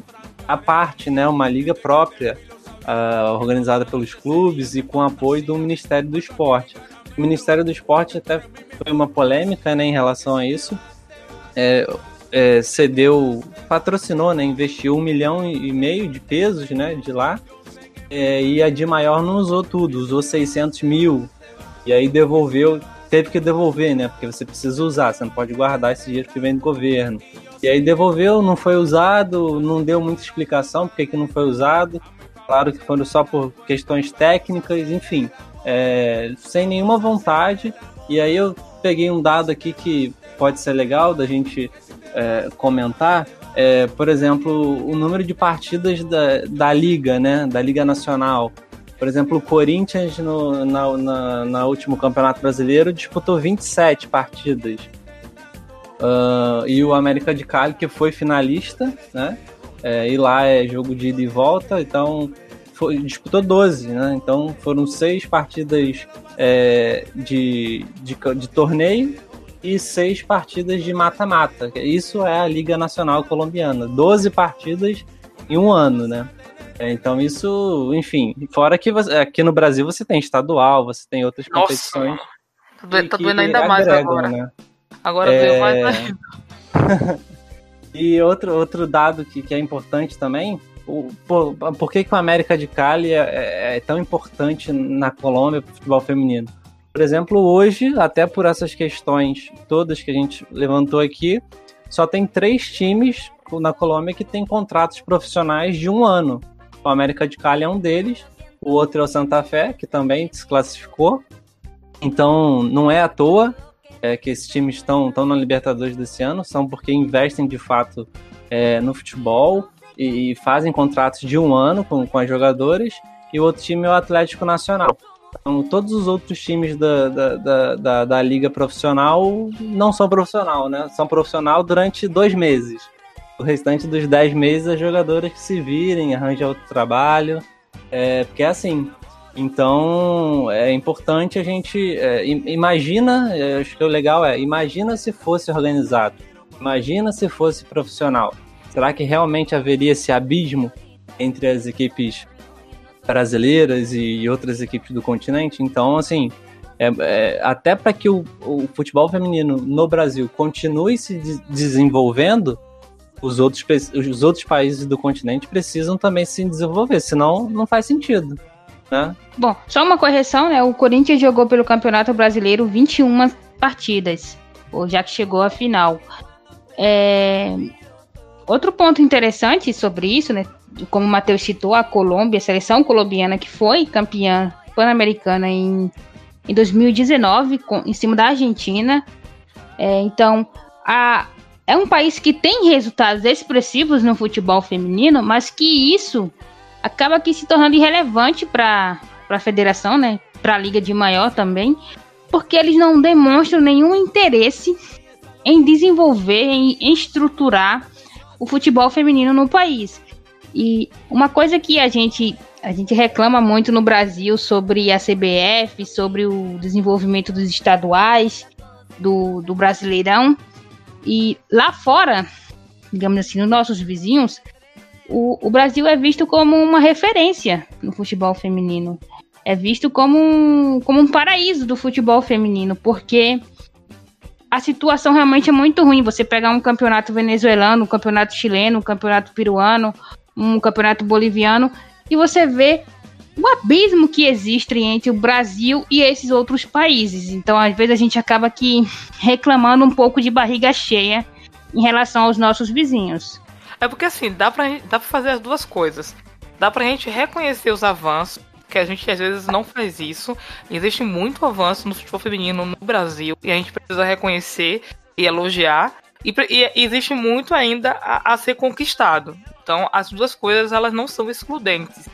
à parte, né, uma liga própria, uh, organizada pelos clubes e com apoio do Ministério do Esporte. O Ministério do Esporte até foi uma polêmica né, em relação a isso. É, é, cedeu, patrocinou, né, investiu um milhão e meio de pesos né, de lá, é, e a de maior não usou tudo, usou 600 mil, e aí devolveu, teve que devolver, né, porque você precisa usar, você não pode guardar esse dinheiro que vem do governo. E aí devolveu, não foi usado, não deu muita explicação porque que não foi usado, claro que foram só por questões técnicas, enfim, é, sem nenhuma vontade, e aí eu peguei um dado aqui que pode ser legal da gente é, comentar, é, por exemplo, o número de partidas da, da Liga, né? Da Liga Nacional. Por exemplo, o Corinthians no na, na, na último Campeonato Brasileiro disputou 27 partidas. Uh, e o América de Cali, que foi finalista, né? É, e lá é jogo de ida e volta, então foi, disputou 12, né? Então foram seis partidas é, de, de, de torneio e seis partidas de mata-mata. Isso é a Liga Nacional Colombiana. 12 partidas em um ano, né? É, então isso, enfim, fora que você, aqui no Brasil você tem estadual, você tem outras Nossa, competições. Tá doendo, tá doendo ainda mais agora. Né? Agora é... veio mais ainda. e outro, outro dado que, que é importante também, o, por, por que, que o América de Cali é, é, é tão importante na Colômbia para o futebol feminino? Por exemplo, hoje, até por essas questões todas que a gente levantou aqui, só tem três times na Colômbia que tem contratos profissionais de um ano. O América de Cali é um deles, o outro é o Santa Fé, que também se classificou. Então, não é à toa é, que esses times estão, estão na Libertadores desse ano, são porque investem de fato é, no futebol e, e, fazem contratos de um ano com, com as jogadoras. E o outro time é o Atlético Nacional. Então, todos os outros times da, da, da, da, da liga profissional não são profissional, né? São profissional durante dois meses. O restante dos dez meses, as jogadoras que se virem, arranjam outro trabalho. É, porque é assim. Então, é importante a gente. É, imagina, acho que o legal é, imagina se fosse organizado. Imagina se fosse profissional. Será que realmente haveria esse abismo entre as equipes brasileiras e outras equipes do continente. Então, assim, é, é, até para que o, o, futebol feminino no Brasil continue se de desenvolvendo, os outros, os outros países do continente precisam também se desenvolver, senão não faz sentido. Né? Bom, só uma correção, né? O Corinthians jogou pelo Campeonato Brasileiro 21 partidas, já que chegou à final. É... Outro ponto interessante sobre isso, né? como o Matheus citou, a Colômbia, a seleção colombiana que foi campeã pan-americana em, em 2019, com, em cima da Argentina. É, então, a, é um país que tem resultados expressivos no futebol feminino, mas que isso acaba aqui se tornando irrelevante para a federação, né? Para a liga de maior também, porque eles não demonstram nenhum interesse em desenvolver, em, em estruturar o futebol feminino no país. E uma coisa que a gente a gente reclama muito no Brasil sobre a CBF, sobre o desenvolvimento dos estaduais, do, do Brasileirão, E lá fora, digamos assim, nos nossos vizinhos, o, o Brasil é visto como uma referência no futebol feminino. É visto como um, como um paraíso do futebol feminino, porque a situação realmente é muito ruim. Você pegar um campeonato venezuelano, um campeonato chileno, um campeonato peruano, um campeonato boliviano, e você vê o abismo que existe entre o Brasil e esses outros países. Então, às vezes, a gente acaba aqui reclamando um pouco de barriga cheia em relação aos nossos vizinhos. É porque assim, dá pra, dá pra fazer as duas coisas. Dá pra gente reconhecer os avanços, que a gente às vezes não faz isso. Existe muito avanço no futebol feminino no Brasil e a gente precisa reconhecer e elogiar. E, e existe muito ainda a, a, ser conquistado. Então, as duas coisas elas não são excludentes.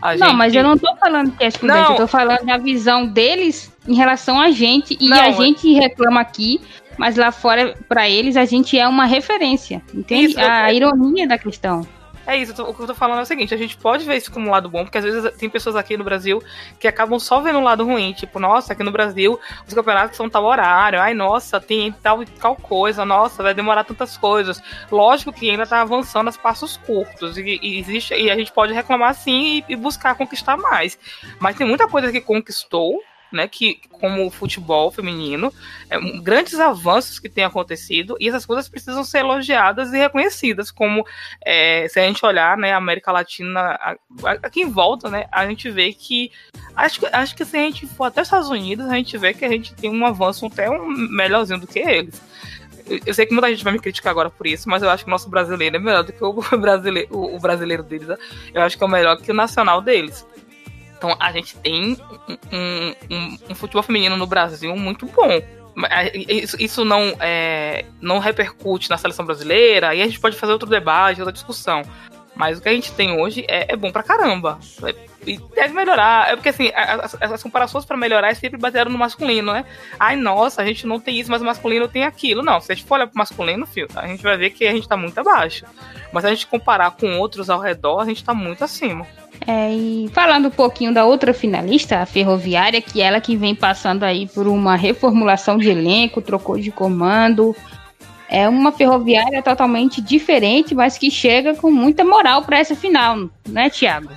A não, gente... mas eu não tô falando que é excludente, não. eu tô falando da visão deles em relação a gente. E não, a gente reclama aqui, mas lá fora, para eles, a gente é uma referência. Entende? Isso, a ironia da questão. É isso, o que eu tô falando é o seguinte, a gente pode ver isso como um lado bom, porque às vezes tem pessoas aqui no Brasil que acabam só vendo o lado ruim, tipo, nossa, aqui no Brasil os campeonatos são tal horário, ai, nossa, tem tal e tal coisa, nossa, vai demorar tantas coisas. Lógico que ainda tá avançando a passos curtos, e, e, existe, e a gente pode reclamar sim e, e buscar conquistar mais. Mas tem muita coisa que conquistou, né, que como o futebol feminino, é, grandes avanços que têm acontecido e essas coisas precisam ser elogiadas e reconhecidas, como é, se a gente olhar, né, a América Latina aqui em volta, né, a gente vê que acho, acho que se a gente for até os Estados Unidos, a gente vê que a gente tem um avanço até um melhorzinho do que eles. Eu sei que muita gente vai me criticar agora por isso, mas eu acho que o nosso brasileiro é melhor do que o brasileiro, o brasileiro deles. Né? Eu acho que é o melhor que o nacional deles. Então a gente tem um, um, um futebol feminino no Brasil muito bom. Isso, isso não, é, não repercute na seleção brasileira, aí a gente pode fazer outro debate, outra discussão. Mas o que a gente tem hoje é, é bom pra caramba. E deve melhorar. É porque, assim, as, as comparações para melhorar sempre basearam no masculino, né? Ai, nossa, a gente não tem isso, mas o masculino tem aquilo. Não, se a gente for olhar pro masculino, filho, a gente vai ver que a gente tá muito abaixo. Mas se a gente comparar com outros ao redor, a gente tá muito acima. É, e falando um pouquinho da outra finalista, a Ferroviária, que é ela que vem passando aí por uma reformulação de elenco, trocou de comando. É uma ferroviária totalmente diferente, mas que chega com muita moral para essa final, né, Thiago?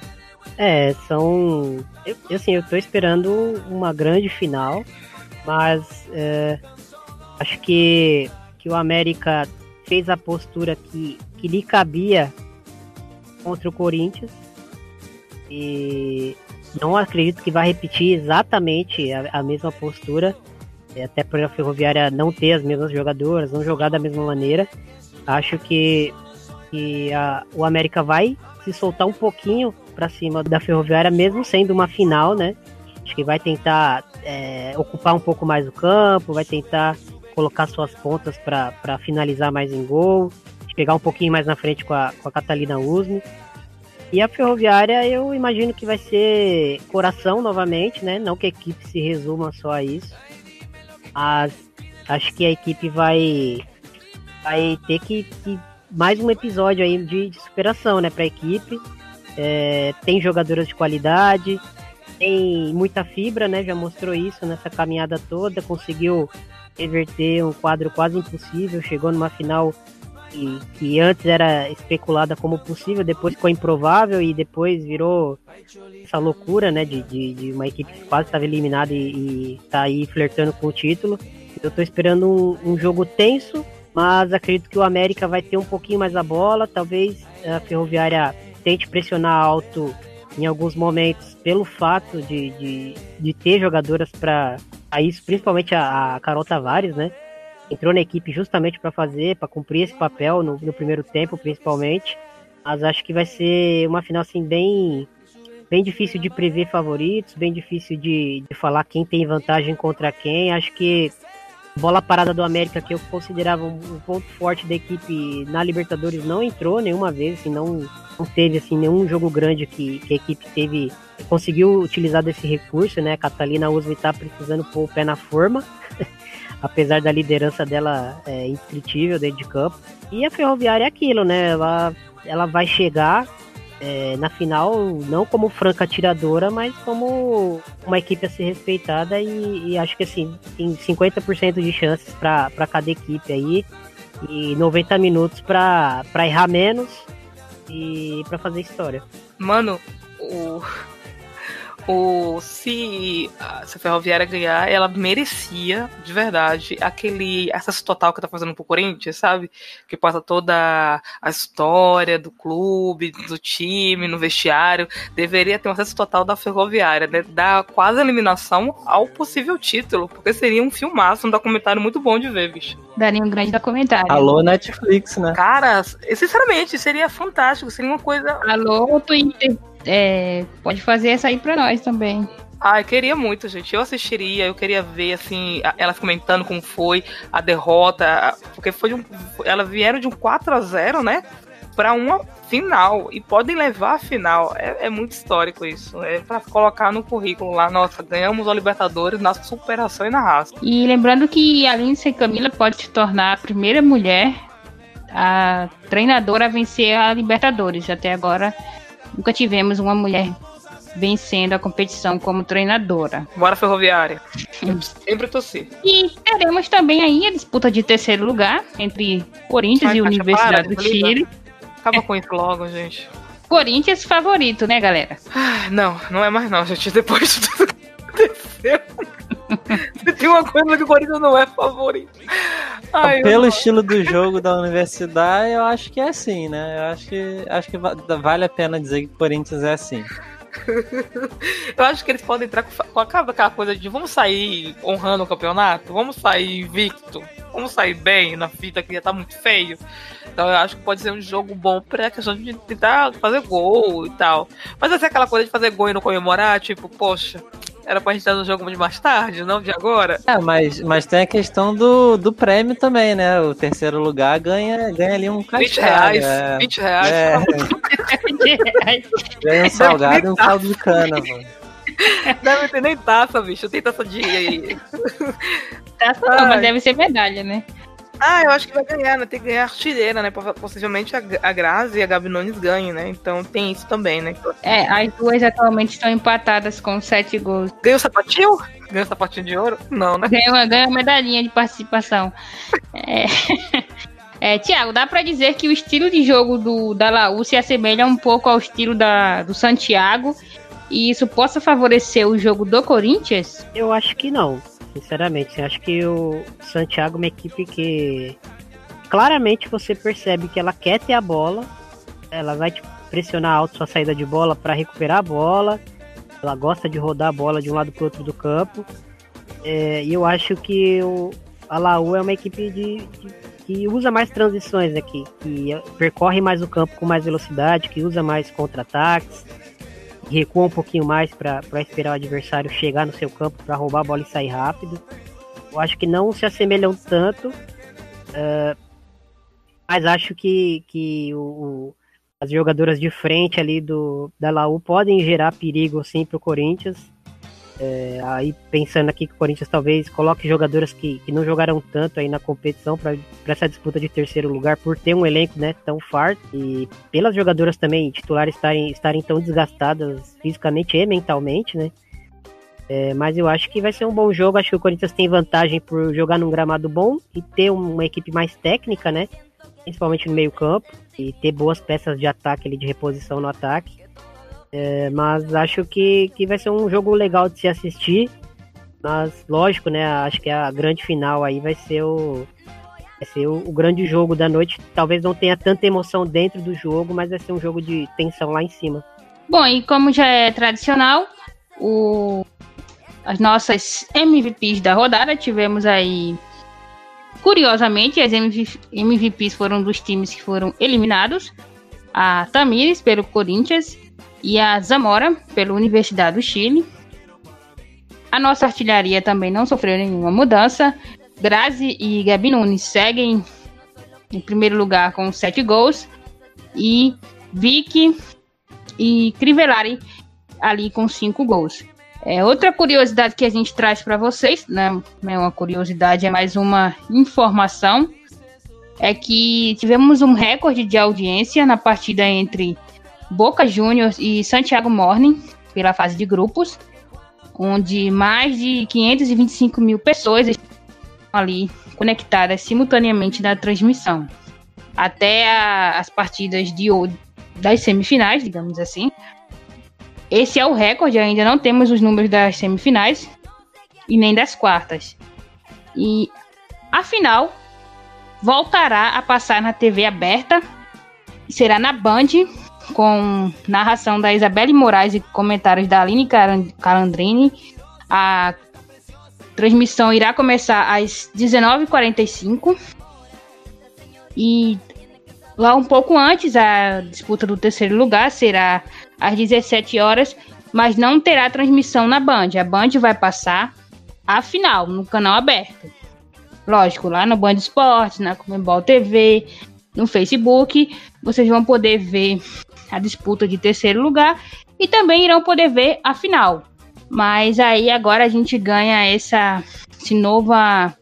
É, são. Eu, assim, eu tô esperando uma grande final, mas é, acho que, que o América fez a postura que, que lhe cabia contra o Corinthians e não acredito que vai repetir exatamente a, a mesma postura, é, até por a Ferroviária não ter as mesmas jogadoras, não jogar da mesma maneira. Acho que, que a, o América vai se soltar um pouquinho para cima da Ferroviária, mesmo sendo uma final, né? Acho que vai tentar é, ocupar um pouco mais o campo, vai tentar colocar suas pontas para finalizar mais em gol, pegar um pouquinho mais na frente com a, com a Catalina Usme. E a Ferroviária eu imagino que vai ser coração novamente, né? Não que a equipe se resuma só a isso. Mas acho que a equipe vai vai ter que, que mais um episódio aí de, de superação, né, para a equipe. É, tem jogadoras de qualidade, tem muita fibra, né? Já mostrou isso nessa caminhada toda, conseguiu reverter um quadro quase impossível, chegou numa final que, que antes era especulada como possível, depois ficou improvável e depois virou essa loucura, né, de, de, de uma equipe que quase estava eliminada e, tá aí flertando com o título. Eu tô esperando um, um jogo tenso, mas acredito que o América vai ter um pouquinho mais a bola, talvez a Ferroviária tente pressionar alto em alguns momentos pelo fato de, de, de ter jogadoras para isso, principalmente a, a Carol Tavares, né? Entrou na equipe justamente para fazer, para cumprir esse papel no, no, primeiro tempo, principalmente. Mas acho que vai ser uma final assim bem bem difícil de prever favoritos, bem difícil de, de falar quem tem vantagem contra quem. Acho que bola parada do América que eu considerava um, ponto forte da equipe na Libertadores não entrou nenhuma vez, assim, não, não teve assim nenhum jogo grande que, que a equipe teve conseguiu utilizar desse recurso, né? A Catalina Usme está precisando pôr o pé na forma. apesar da liderança dela é, indescritível dentro de campo. E a Ferroviária é aquilo, né? Ela, ela vai chegar é, na final não como franca atiradora, mas como uma equipe a ser respeitada e, e acho que assim, tem 50% de chances para cada equipe aí. e 90 minutos pra errar menos e pra fazer história. Mano, o. O, se, se a Ferroviária ganhar, ela merecia, de verdade, aquele acesso total que tá fazendo pro Corinthians, sabe? Que passa toda a história do clube, do time, no vestiário. Deveria ter um acesso total da Ferroviária, né? Da quase eliminação ao possível título, porque seria um filmaço, um documentário muito bom de ver, bicho. Daria um grande documentário. Alô, Netflix, né? Cara, sinceramente, seria fantástico, seria uma coisa Alô, Twitter. É, pode fazer essa aí pra nós também. Ah, eu queria muito, gente. Eu assistiria, eu queria ver, assim, a- elas comentando como foi a derrota. a- Porque foi de um. Elas vieram de um 4 a 0 né? Pra uma final. E podem levar a final. É, é muito histórico isso. É pra colocar no currículo lá. Nossa, ganhamos o Libertadores na superação e na raça. E lembrando que a Lindsay Camila pode se tornar a primeira mulher a treinadora a vencer a Libertadores. Até agora nunca tivemos uma mulher vencendo a competição como treinadora. Bora, Ferroviária. Eu sempre torci. E teremos também aí a disputa de terceiro lugar entre Corinthians Ai, e Universidade para, do. Chile. Acaba com isso logo, gente. Corinthians favorito, né, galera? Ah, Não, não é mais não, gente. Depois de tudo que aconteceu. Tem uma coisa que o Corinthians não é favorito. Ai, Pelo estilo do jogo da universidade, eu acho que é assim, né? Eu acho que, acho que va- vale a pena dizer que o Corinthians é assim. Eu acho que eles podem entrar com, aquela, coisa de vamos sair honrando o campeonato, vamos sair invicto, vamos sair bem na fita que já tá muito feio. Então eu acho que pode ser um jogo bom pra questão de tentar fazer gol e tal. Mas assim, aquela coisa de fazer gol e não comemorar, tipo, poxa, era pra gente estar no jogo de mais tarde, não de agora. É, mas, mas tem a questão do, do prêmio também, né? O terceiro lugar ganha, ganha ali um 20 cascalho. reais, é. 20 reais. É, ganha um salgado e um caldo de cana, mano. Deve ter nem taça, bicho. Tem taça de. Tá só, mas deve ser medalha, né? Ah, eu acho que vai ganhar, né? Tem que ganhar a artilheira, né? Possivelmente a, a Grazi e a Gabi Nunes ganhem, né? Então tem isso também, né? É, as duas atualmente estão empatadas com sete gols. Ganhou o sapatinho? Ganhou o sapatinho de ouro? Não, né? Ganha uma, ganha uma medalhinha de participação. É, é, Tiago, dá pra dizer que o estilo de jogo do, da Laú se assemelha um pouco ao estilo da, do Santiago e isso possa favorecer o jogo do Corinthians? Eu acho que não, sinceramente. Acho que o Santiago é uma equipe que claramente você percebe que ela quer ter a bola, ela vai pressionar alto sua saída de bola para recuperar a bola, ela gosta de rodar a bola de um lado para outro do campo. É, e eu acho que o, a Laú é uma equipe de, de- que usa mais transições aqui, que percorre mais o campo com mais velocidade, que usa mais contra-ataques, recua um pouquinho mais para esperar o adversário chegar no seu campo para roubar a bola e sair rápido. Eu acho que não se assemelham tanto, eh, mas acho que, que o, o- as jogadoras de frente ali do, da Laú podem gerar perigo sim para o Corinthians. Eh, aí pensando aqui que o Corinthians talvez coloque jogadoras que, que não jogaram tanto aí na competição para essa disputa de terceiro lugar por ter um elenco né, tão farto e pelas jogadoras também titulares estarem, estarem tão desgastadas fisicamente e mentalmente, né? É, mas eu acho que vai ser um bom jogo. Acho que o Corinthians tem vantagem por jogar num gramado bom e ter uma equipe mais técnica, né? Principalmente no meio-campo e ter boas peças de ataque ali, de reposição no ataque. É, mas acho que, que vai ser um jogo legal de se assistir. Mas lógico, né? Acho que a grande final aí vai ser o vai ser o, o grande jogo da noite. Talvez não tenha tanta emoção dentro do jogo, mas vai ser um jogo de tensão lá em cima. Bom, e como já é tradicional, o- as nossas MVPs da rodada tivemos aí. Curiosamente, as MV MVPs foram dos times que foram eliminados: a Tamires pelo Corinthians e a Zamora pela Universidade do Chile. A nossa artilharia também não sofreu nenhuma mudança. Grazi e Gabi Nunes seguem em primeiro lugar com sete gols. E Vicky e Crivellari ali com cinco gols. É, outra curiosidade que a gente traz para vocês, né, não é uma curiosidade, é mais uma informação, é que tivemos um recorde de audiência na partida entre Boca Juniors e Santiago Morning pela fase de grupos, onde mais de 525 mil pessoas estavam ali conectadas simultaneamente na transmissão. Até a, as partidas de das semifinais, digamos assim. Esse é o recorde, ainda não temos os números das semifinais e nem das quartas. E a final voltará a passar na TV aberta, será na Band, com narração da Isabelle Moraes e comentários da Aline Calandrini. A transmissão irá começar às 19h45. E lá um pouco antes, a disputa do terceiro lugar será às 17 horas, mas não terá transmissão na Band. A Band vai passar a final no canal aberto. Lógico, lá no Band Esportes, na Comembol TV, no Facebook, vocês vão poder ver a disputa de terceiro lugar e também irão poder ver a final. Mas aí agora a gente ganha essa, essa nova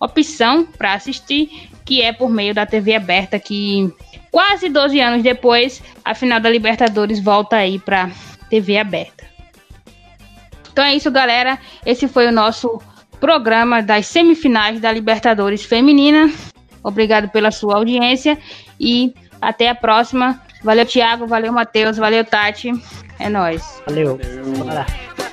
opção para assistir, que é por meio da TV aberta, que quase 12 anos depois, a final da Libertadores volta aí para TV aberta. Então é isso, galera. Esse foi o nosso programa das semifinais da Libertadores Feminina. Obrigado pela sua audiência e até a próxima. Valeu, Thiago. Valeu, Matheus. Valeu, Tati. É nóis. Valeu. Valeu.